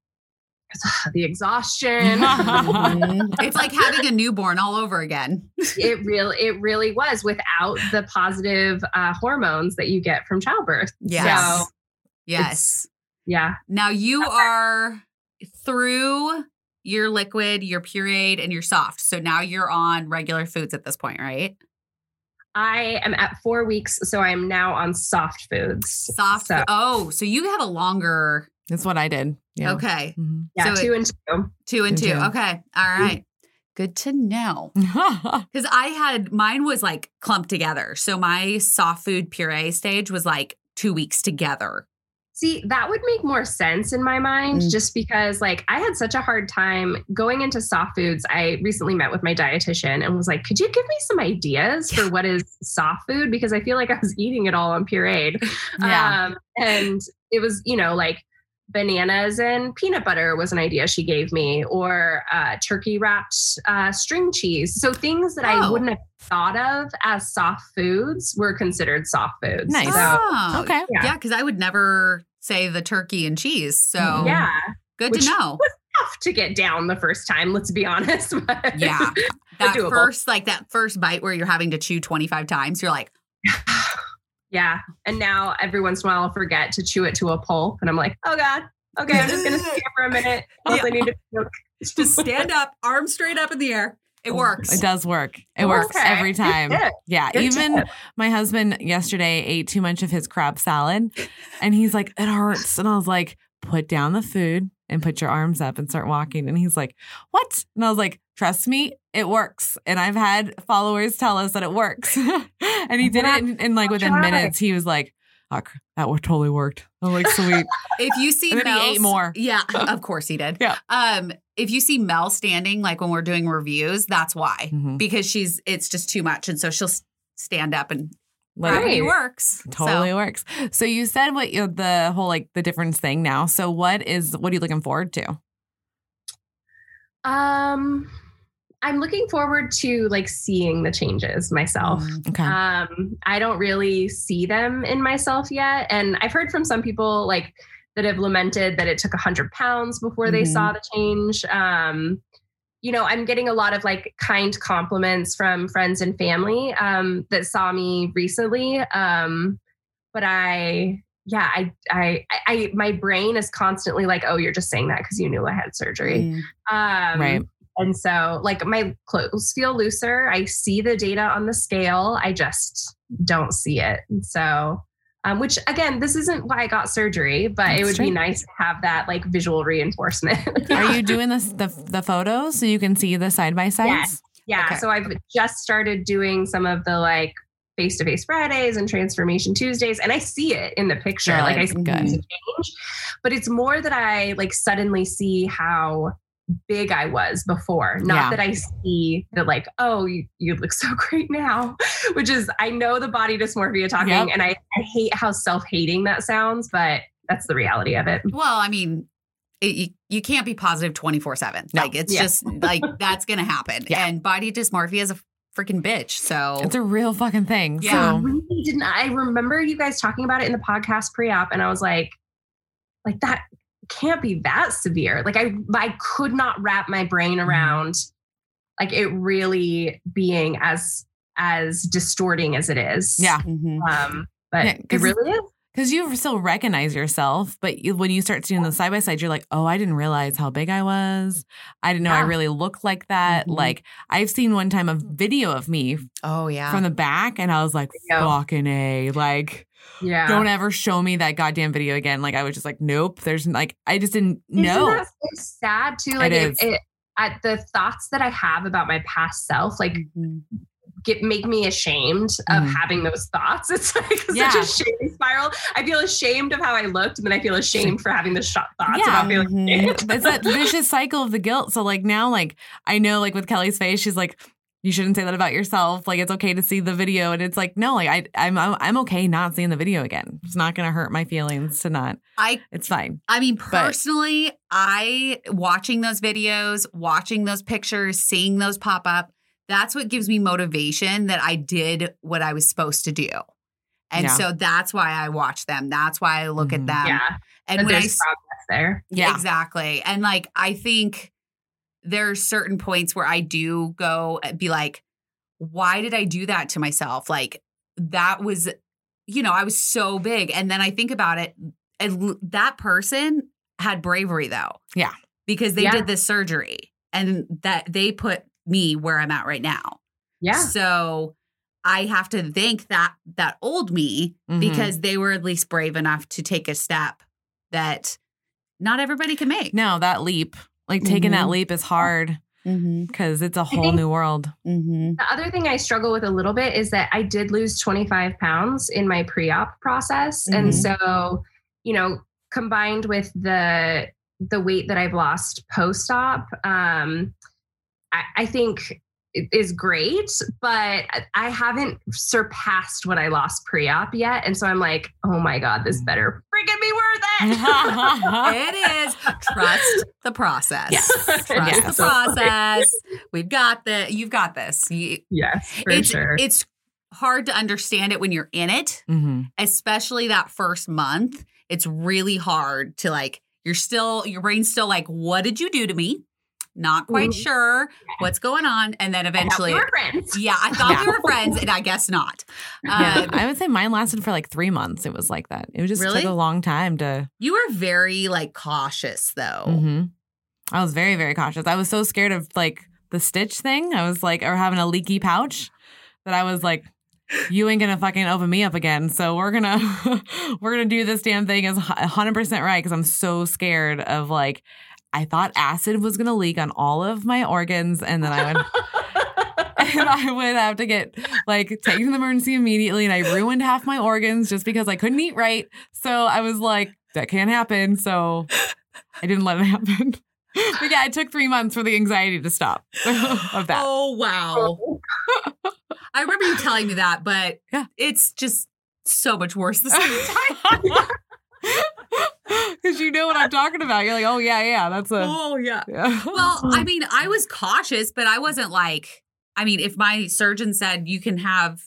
the exhaustion. It's like having a newborn all over again. it really, it really was without the positive uh, hormones that you get from childbirth. Yes. So Yes. yeah, Now you are through your liquid, your pureed, and your soft. So now you're on regular foods at this point, right? I am at four weeks, so I am now on soft foods. Soft. So, Oh, so you have a longer. That's what I did. Yeah. Okay. Mhm. yeah, so two and two. Two and Two two. two. Okay. All right. Good to know. Because I had mine was like clumped together. So my soft food puree stage was like two weeks together. See, that would make more sense in my mind Mm. just because, like, I had such a hard time going into soft foods. I recently met with my dietitian and was like, Could you give me some ideas for what is soft food? Because I feel like I was eating it all on pureed. Yeah. Um, and it was, you know, like bananas and peanut butter was an idea she gave me, or uh, turkey wrapped uh, string cheese. So things that I Oh. wouldn't have thought of as soft foods were considered soft foods. Nice. So, Oh, Okay. Yeah. Yeah, because I would never say the turkey and cheese. So Mhm. yeah. good Which- to know. Was tough to get down the first time, let's be honest. but- Yeah. That doable. first, like that first bite where you're having to chew 25 times, you're like, yeah. And now every once in a while I'll forget to chew it to a pulp. And I'm like, oh God. Okay, I'm just gonna sit for a minute. Plus I need to puke. just stand up, arms straight up in the air. It oh, works. It does work. It works every time. Yeah. Good even tip. my husband yesterday ate too much of his crab salad and he's like, it hurts. And I was like, put down the food and put your arms up and start walking. And he's like, what? And I was like, trust me, it works. And I've had followers tell us that it works. and he did it. And, and like within minutes, he was like, oh, that totally worked. I'm like, sweet. if you see then he ate more. Yeah, of course he did. Yeah. Um, if you see Mel standing, like when we're doing reviews, that's why. Mhm. Because she's it's just too much. And so she'll stand up and Like, Right. works. Totally So, works. So you said what you the whole like the difference thing now. So what is what are you looking forward to? Um I'm looking forward to like seeing the changes myself. Mm. Okay. Um, I don't really see them in myself yet. And I've heard from some people like that have lamented that it took 100 pounds before they Mhm. saw the change. Um, you know, I'm getting a lot of like kind compliments from friends and family um, that saw me recently. Um, but I, yeah, I, I, I, my brain is constantly like, oh, you're just saying that because you knew I had surgery. Mm. Um, Right. And so, like, my clothes feel looser. I see the data on the scale. I just don't see it. And so, um, which again, this isn't why I got surgery, but That's it would true. be nice to have that like visual reinforcement. Are you doing this the the photos so you can see the side by sides? Yes. yeah. Okay. So I've just started doing some of the like face to face Fridays and transformation Tuesdays, and I see it in the picture. Good. Like I see Good. the change, but it's more that I like suddenly see how big I was before. Not Yeah. that I see that like, oh, you, you look so great now, which is I know the body dysmorphia talking, Yep. and I, I hate how self hating that sounds, but that's the reality of it. Well, I mean, it, you, you can't be positive 24 7. No. Like, it's Yeah. just like that's going to happen. Yeah. And body dysmorphia is a freaking bitch. So, It's a real fucking thing. Yeah. I So really didn't. I remember you guys talking about it in the podcast pre-op, and I was like, like that can't be that severe. Like I, I could not wrap my brain Mm-hmm. around, like it really being as as distorting as it is. yeah, Mhm. Um, but Yeah, it 'cause- really is. because you still recognize yourself, but you, when you start seeing the side by side, you're like, oh, I didn't realize how big I was. I didn't know I really looked like that. Mhm. Like I've seen one time a video of me oh, yeah. from the back, and I was like, Video. fucking a, like. Yeah. Don't ever show me that goddamn video again. Like I was just like, nope. There's like I just didn't Isn't know. that so sad too? Like It it, is. it, at the thoughts that I have about my past self, like Mhm. get make me ashamed of Mhm. having those thoughts. It's like Yeah. such a shame spiral. I feel ashamed of how I looked, and then I feel ashamed for having the shot thoughts Yeah. about feeling Mhm. it's that vicious cycle of the guilt. So like now, like I know, like with Kellie's face, she's like, "You shouldn't say that about yourself. Like it's okay to see the video." And it's like, no, like I, I'm, I'm, I'm okay not seeing the video again. It's not gonna hurt my feelings to not. I It's fine. I mean, personally, I watching those videos, watching those pictures, seeing those pop up, that's what gives me motivation that I did what I was supposed to do. And Yeah. so that's why I watch them. That's why I look Mhm. at them. yeah, And and when I there's s- progress there. Yeah. Exactly. And like I think there's certain points where I do go and be like, why did I do that to myself? Like that was, you know, I was so big. And then I think about it, and that person had bravery though. Yeah. Because they Yeah. did this surgery and that they put me where I'm at right now. Yeah. So I have to thank that that old me Mhm. because they were at least brave enough to take a step that not everybody can make. no, that leap, like taking that Mhm. leap is hard Mm-hmm. because it's a whole new world. Mm-hmm. The other thing I struggle with a little bit is that I did lose 25 pounds in my pre-op process. Mhm. And so, you know, combined with the the weight that I've lost post-op, um, I, I think it is great, but I haven't surpassed what I lost pre-op yet. And so I'm like, oh my God, this better freaking be worth it. it is trust the process. Yes. Trust Yes. the process. We've got the you've got this. You, yes, for it's sure. it's hard to understand it when you're in it, hmm especially that first month. It's really hard to like you're still your brain's still like, what did you do to me? Not quite Mhm. sure what's going on. And then I eventually we were friends. Yeah, I thought Yeah. we were friends, and I guess not. Yeah, Um, I would say mine lasted for like three months. It was like that. It just Really? took a long time to. you were very like cautious though. Mhm. I was very, very cautious. I was so scared of like the stitch thing. I was like, or having a leaky pouch that I was like, you ain't gonna fucking open me up again. So we're gonna we're gonna do this damn thing as hundred percent right because I'm so scared of like I thought acid was gonna leak on all of my organs and then I would and I would have to get like taken to the emergency immediately and I ruined half my organs just because I couldn't eat right. So I was like, that can't happen. So I didn't let it happen. But yeah, it took three months for the anxiety to stop of that. Oh wow! I remember you telling me that, but Yeah. it's just so much worse the second time. Because you know what I'm talking about. You're like, oh yeah, yeah, that's a oh yeah. yeah. Well, I mean, I was cautious, but I wasn't like. I mean, if my surgeon said you can have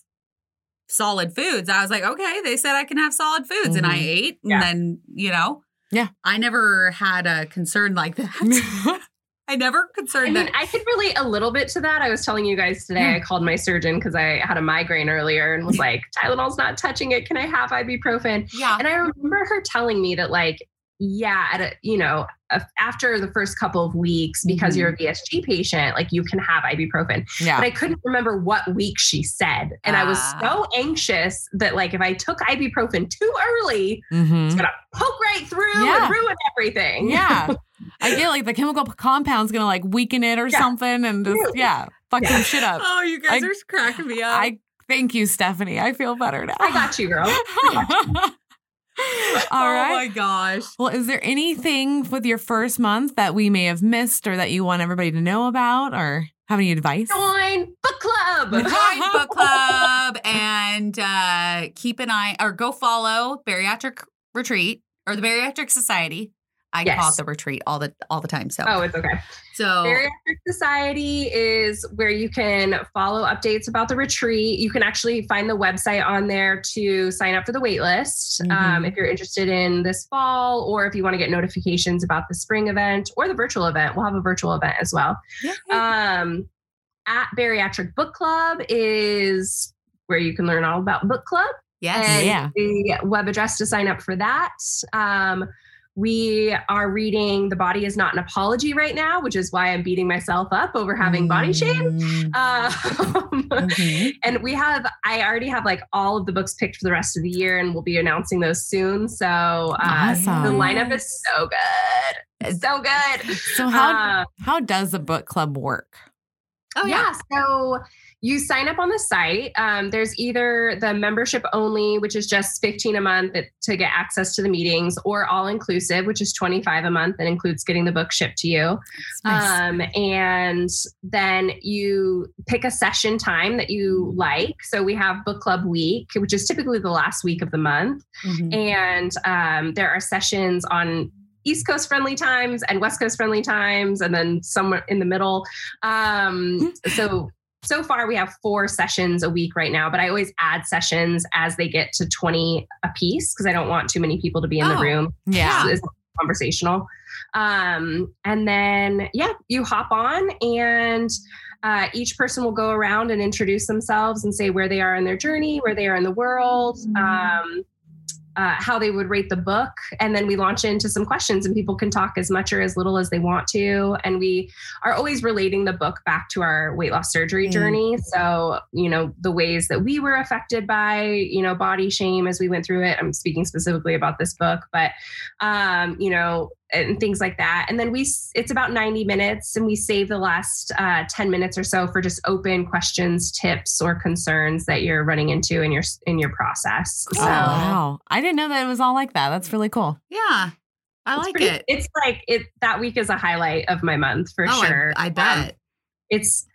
solid foods, I was like, okay. They said I can have solid foods, and I Mhm. ate, and then you know, Yeah. I never had a concern like that. I never concerned. I mean, that. I could relate a little bit to that. I was telling you guys today, I called my surgeon because I had a migraine earlier and was like, Tylenol's not touching it. Can I have ibuprofen? yeah. And I remember her telling me that, like, yeah, at a, you know, a, after the first couple of weeks, because Mhm. you're a VSG patient, like you can have ibuprofen. yeah. But I couldn't remember what week she said. And I was Ah. so anxious that, like, if I took ibuprofen too early, Mhm. it's going to poke right through Yeah. and ruin everything. Yeah. I get like the chemical p- compound's gonna like weaken it or Yeah. something and just Really. yeah, fuck Yeah. some shit up. Oh, you guys I- are cracking me up. I thank you, Stephanie. I feel better now. I got you, girl. All oh right. my gosh. Well, is there anything with your first month that we may have missed or that you want everybody to know about or have any advice? Join book club. Join book club and uh, keep an eye or go follow Bariatric Retreat or the Bariatric Society. I call Yes. it the retreat all the all the time. So Oh, it's okay. so Bariatric Society is where you can follow updates about the retreat. You can actually find the website on there to sign up for the wait list um, Mhm. if you're interested in this fall or if you want to get notifications about the spring event or the virtual event. We'll have a virtual event as well. Um, at Bariatric Book Club is where you can learn all about book club yes. and Yeah. the web address to sign up for that. Um, we are reading The Body is Not an Apology right now, which is why I'm beating myself up over having body shame. Mm. Um, Mhm. and we have, I already have like all of the books picked for the rest of the year, and we'll be announcing those soon. So uh, Awesome. the lineup is so good. It's so good. So how Uh, how does the book club work? Oh yeah. yeah. So you sign up on the site. Um, there's either the membership only, which is just 15 a month to get access to the meetings, or all inclusive, which is 25 a month and includes getting the book shipped to you. Nice. Um, and then you pick a session time that you like. So we have book club week, which is typically the last week of the month. Mhm. And um, there are sessions on East Coast friendly times and West Coast friendly times, and then somewhere in the middle. Um, so so far we have four sessions a week right now, but I always add sessions as they get to 20 a piece because I don't want too many people to be in Oh. the room yeah. as conversational. Um, and then, yeah, you hop on and uh, each person will go around and introduce themselves and say where they are in their journey, where they are in the world, um, uh, how they would rate the book. And then we launch into some questions, and people can talk as much or as little as they want to. And we are always relating the book back to our weight loss surgery Mm. journey. So, you know, the ways that we were affected by, you know, body shame as we went through it. I'm speaking specifically about this book, but, um, you know, and things like that. And then we, it's about 90 minutes, and we save the last uh, 10 minutes or so for just open questions, tips, or concerns that you're running into in your in your process. Oh, So wow. I didn't know that it was all like that. That's really cool. Yeah. I it's like pretty- it. It's like it that week is a highlight of my month for oh, sure. I, Um, bet. it's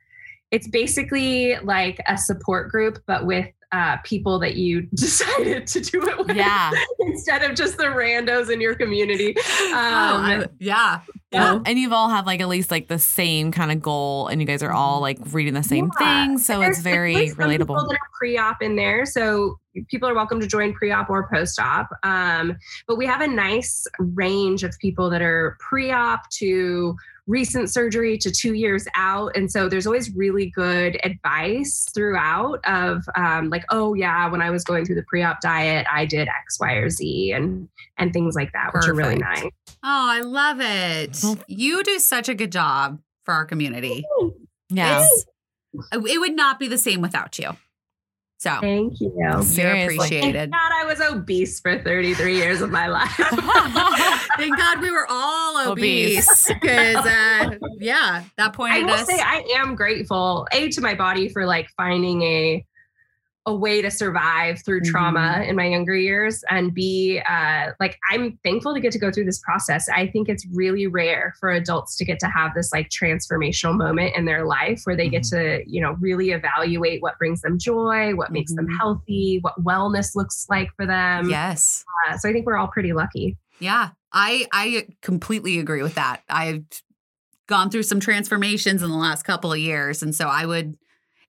it's basically like a support group, but with uh, people that you decided to do it with. Yeah. instead of just the randos in your community. oh, Um, I- yeah. Yeah. And you've all have like at least like the same kind of goal and you guys are all like reading the same Yeah. thing. So it's very some People relatable. that are pre-op in there, so people are welcome to join pre-op or post-op. Um, but we have a nice range of people that are pre-op to recent surgery to two years out, and so there's always really good advice throughout of um, like, oh yeah, when I was going through the pre-op diet, I did X, Y, or Z, and and things like that, which are really nice. Oh, I love it. You do such a good job for our community. Yeah. It's- it would not be the same without you. So Thank you. you're appreciated. Thank God I was obese for 33 years of my life. Thank God we were all obese because, uh, yeah, that point. I pointed will us. say I am grateful, A, to my body for like finding a a way to survive through trauma in my younger years and be uh, like i'm thankful to get to go through this process i think it's really rare for adults to get to have this like transformational moment in their life where they get to you know really evaluate what brings them joy what makes them Mhm. healthy what wellness looks like for them yes. uh, so i think we're all pretty lucky Yeah, I I completely agree with that. I've gone through some transformations in the last couple of years, and so I would.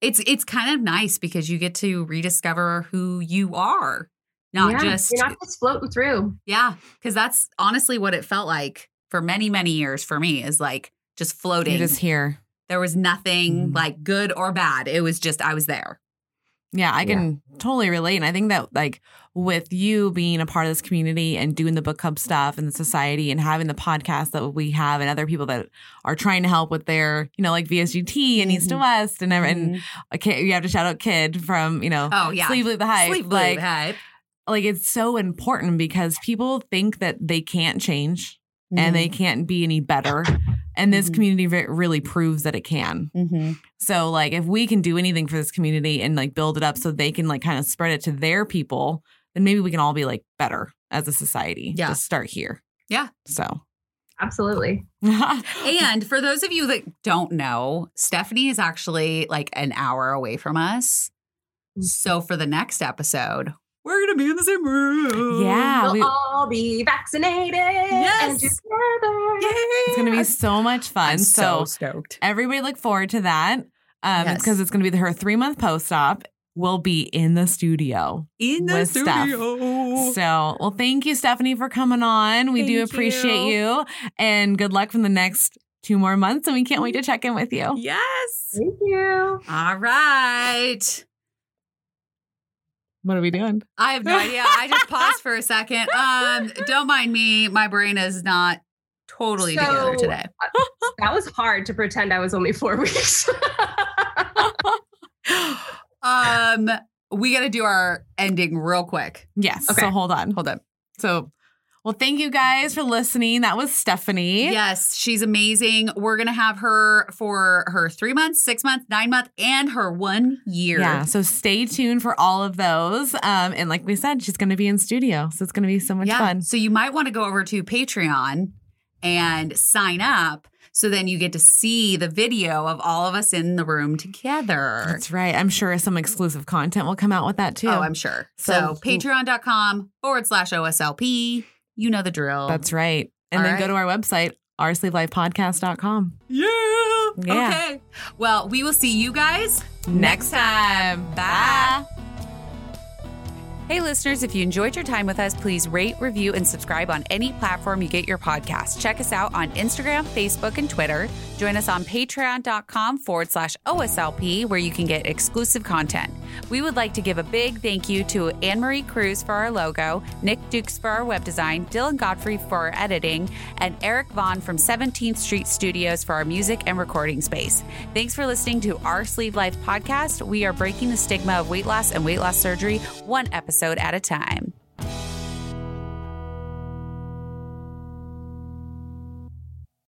It's it's kind of nice because you get to rediscover who you are, not Yeah, just you're not just floating through yeah. Because that's honestly what it felt like for many many years for me is like just floating. You're just here. there was nothing Mhm. like good or bad. It was just I was there. Yeah, I can totally relate. And I think that like with you being a part of this community and doing the book club stuff and the society and having the podcast that we have and other people that are trying to help with their, you know, like VSGT and East to. Mm-hmm. West and and mm-hmm. kid, you have to shout out Kid from, you know, Oh yeah, Sleep Leave the Hype. Sleep like, Leave hype. like it's so important because people think that they can't change and they mm-hmm. can't be any better. And this Mhm. community re- really proves that it can. So like if we can do anything for this community and like build it up so they can like kind of spread it to their people, then maybe we can all be like better as a society. Yeah. Just start here. Yeah. So absolutely And for those of you that don't know, Stephanie is actually like an hour away from us. Mm. So for the next episode, we're gonna be in the same room. yeah, we'll we, all be vaccinated Yes. and together it's gonna be so much fun. I'm so so stoked. everybody look forward to that. Um Yes. because it's gonna be her three month post op. We'll be in the studio. In the with Steph. studio. So, well, thank you, Stephanie, for coming on. We do Thank appreciate you. And good luck for the next two more months. And we can't wait to check in with you. Yes. thank you All right. What are we doing? I have no idea. I just paused for a second. Um, don't mind me. My brain is not totally So- together today. that was hard to pretend i was only four weeks Um, we got to do our ending real quick. Yes. Okay. So hold on. Hold on. So, well, thank you guys for listening. That was Stephanie. Yes, she's amazing. We're gonna have her for her three months, six months, nine months, and her one year. Yeah. So stay tuned for all of those. Um, and like we said, she's going to be in studio. So it's going to be so much Yeah. fun. So you might want to go over to Patreon and sign up. So then you get to see the video of all of us in the room together. That's right. I'm sure some exclusive content will come out with that too. Oh, I'm sure. So, So- patreon.com forward slash OSLP. You know the drill. That's right. And All then go to our website, oursleevelifepodcast.com. yeah. Yeah. Okay. Well, we will see you guys Next time. Bye. Hey, listeners, if you enjoyed your time with us, please rate, review, and subscribe on any platform you get your podcast. Check us out on Instagram, Facebook, and Twitter. Join us on patreon.com forward slash OSLP, where you can get exclusive content. We would like to give a big thank you to Anne Marie Cruz for our logo, Nick Dukes for our web design, Dylan Godfrey for our editing, and Eric Vaughn from 17th Street Studios for our music and recording space. Thanks for listening to our Sleeved Life podcast. We are breaking the stigma of weight loss and weight loss surgery one episode at a time.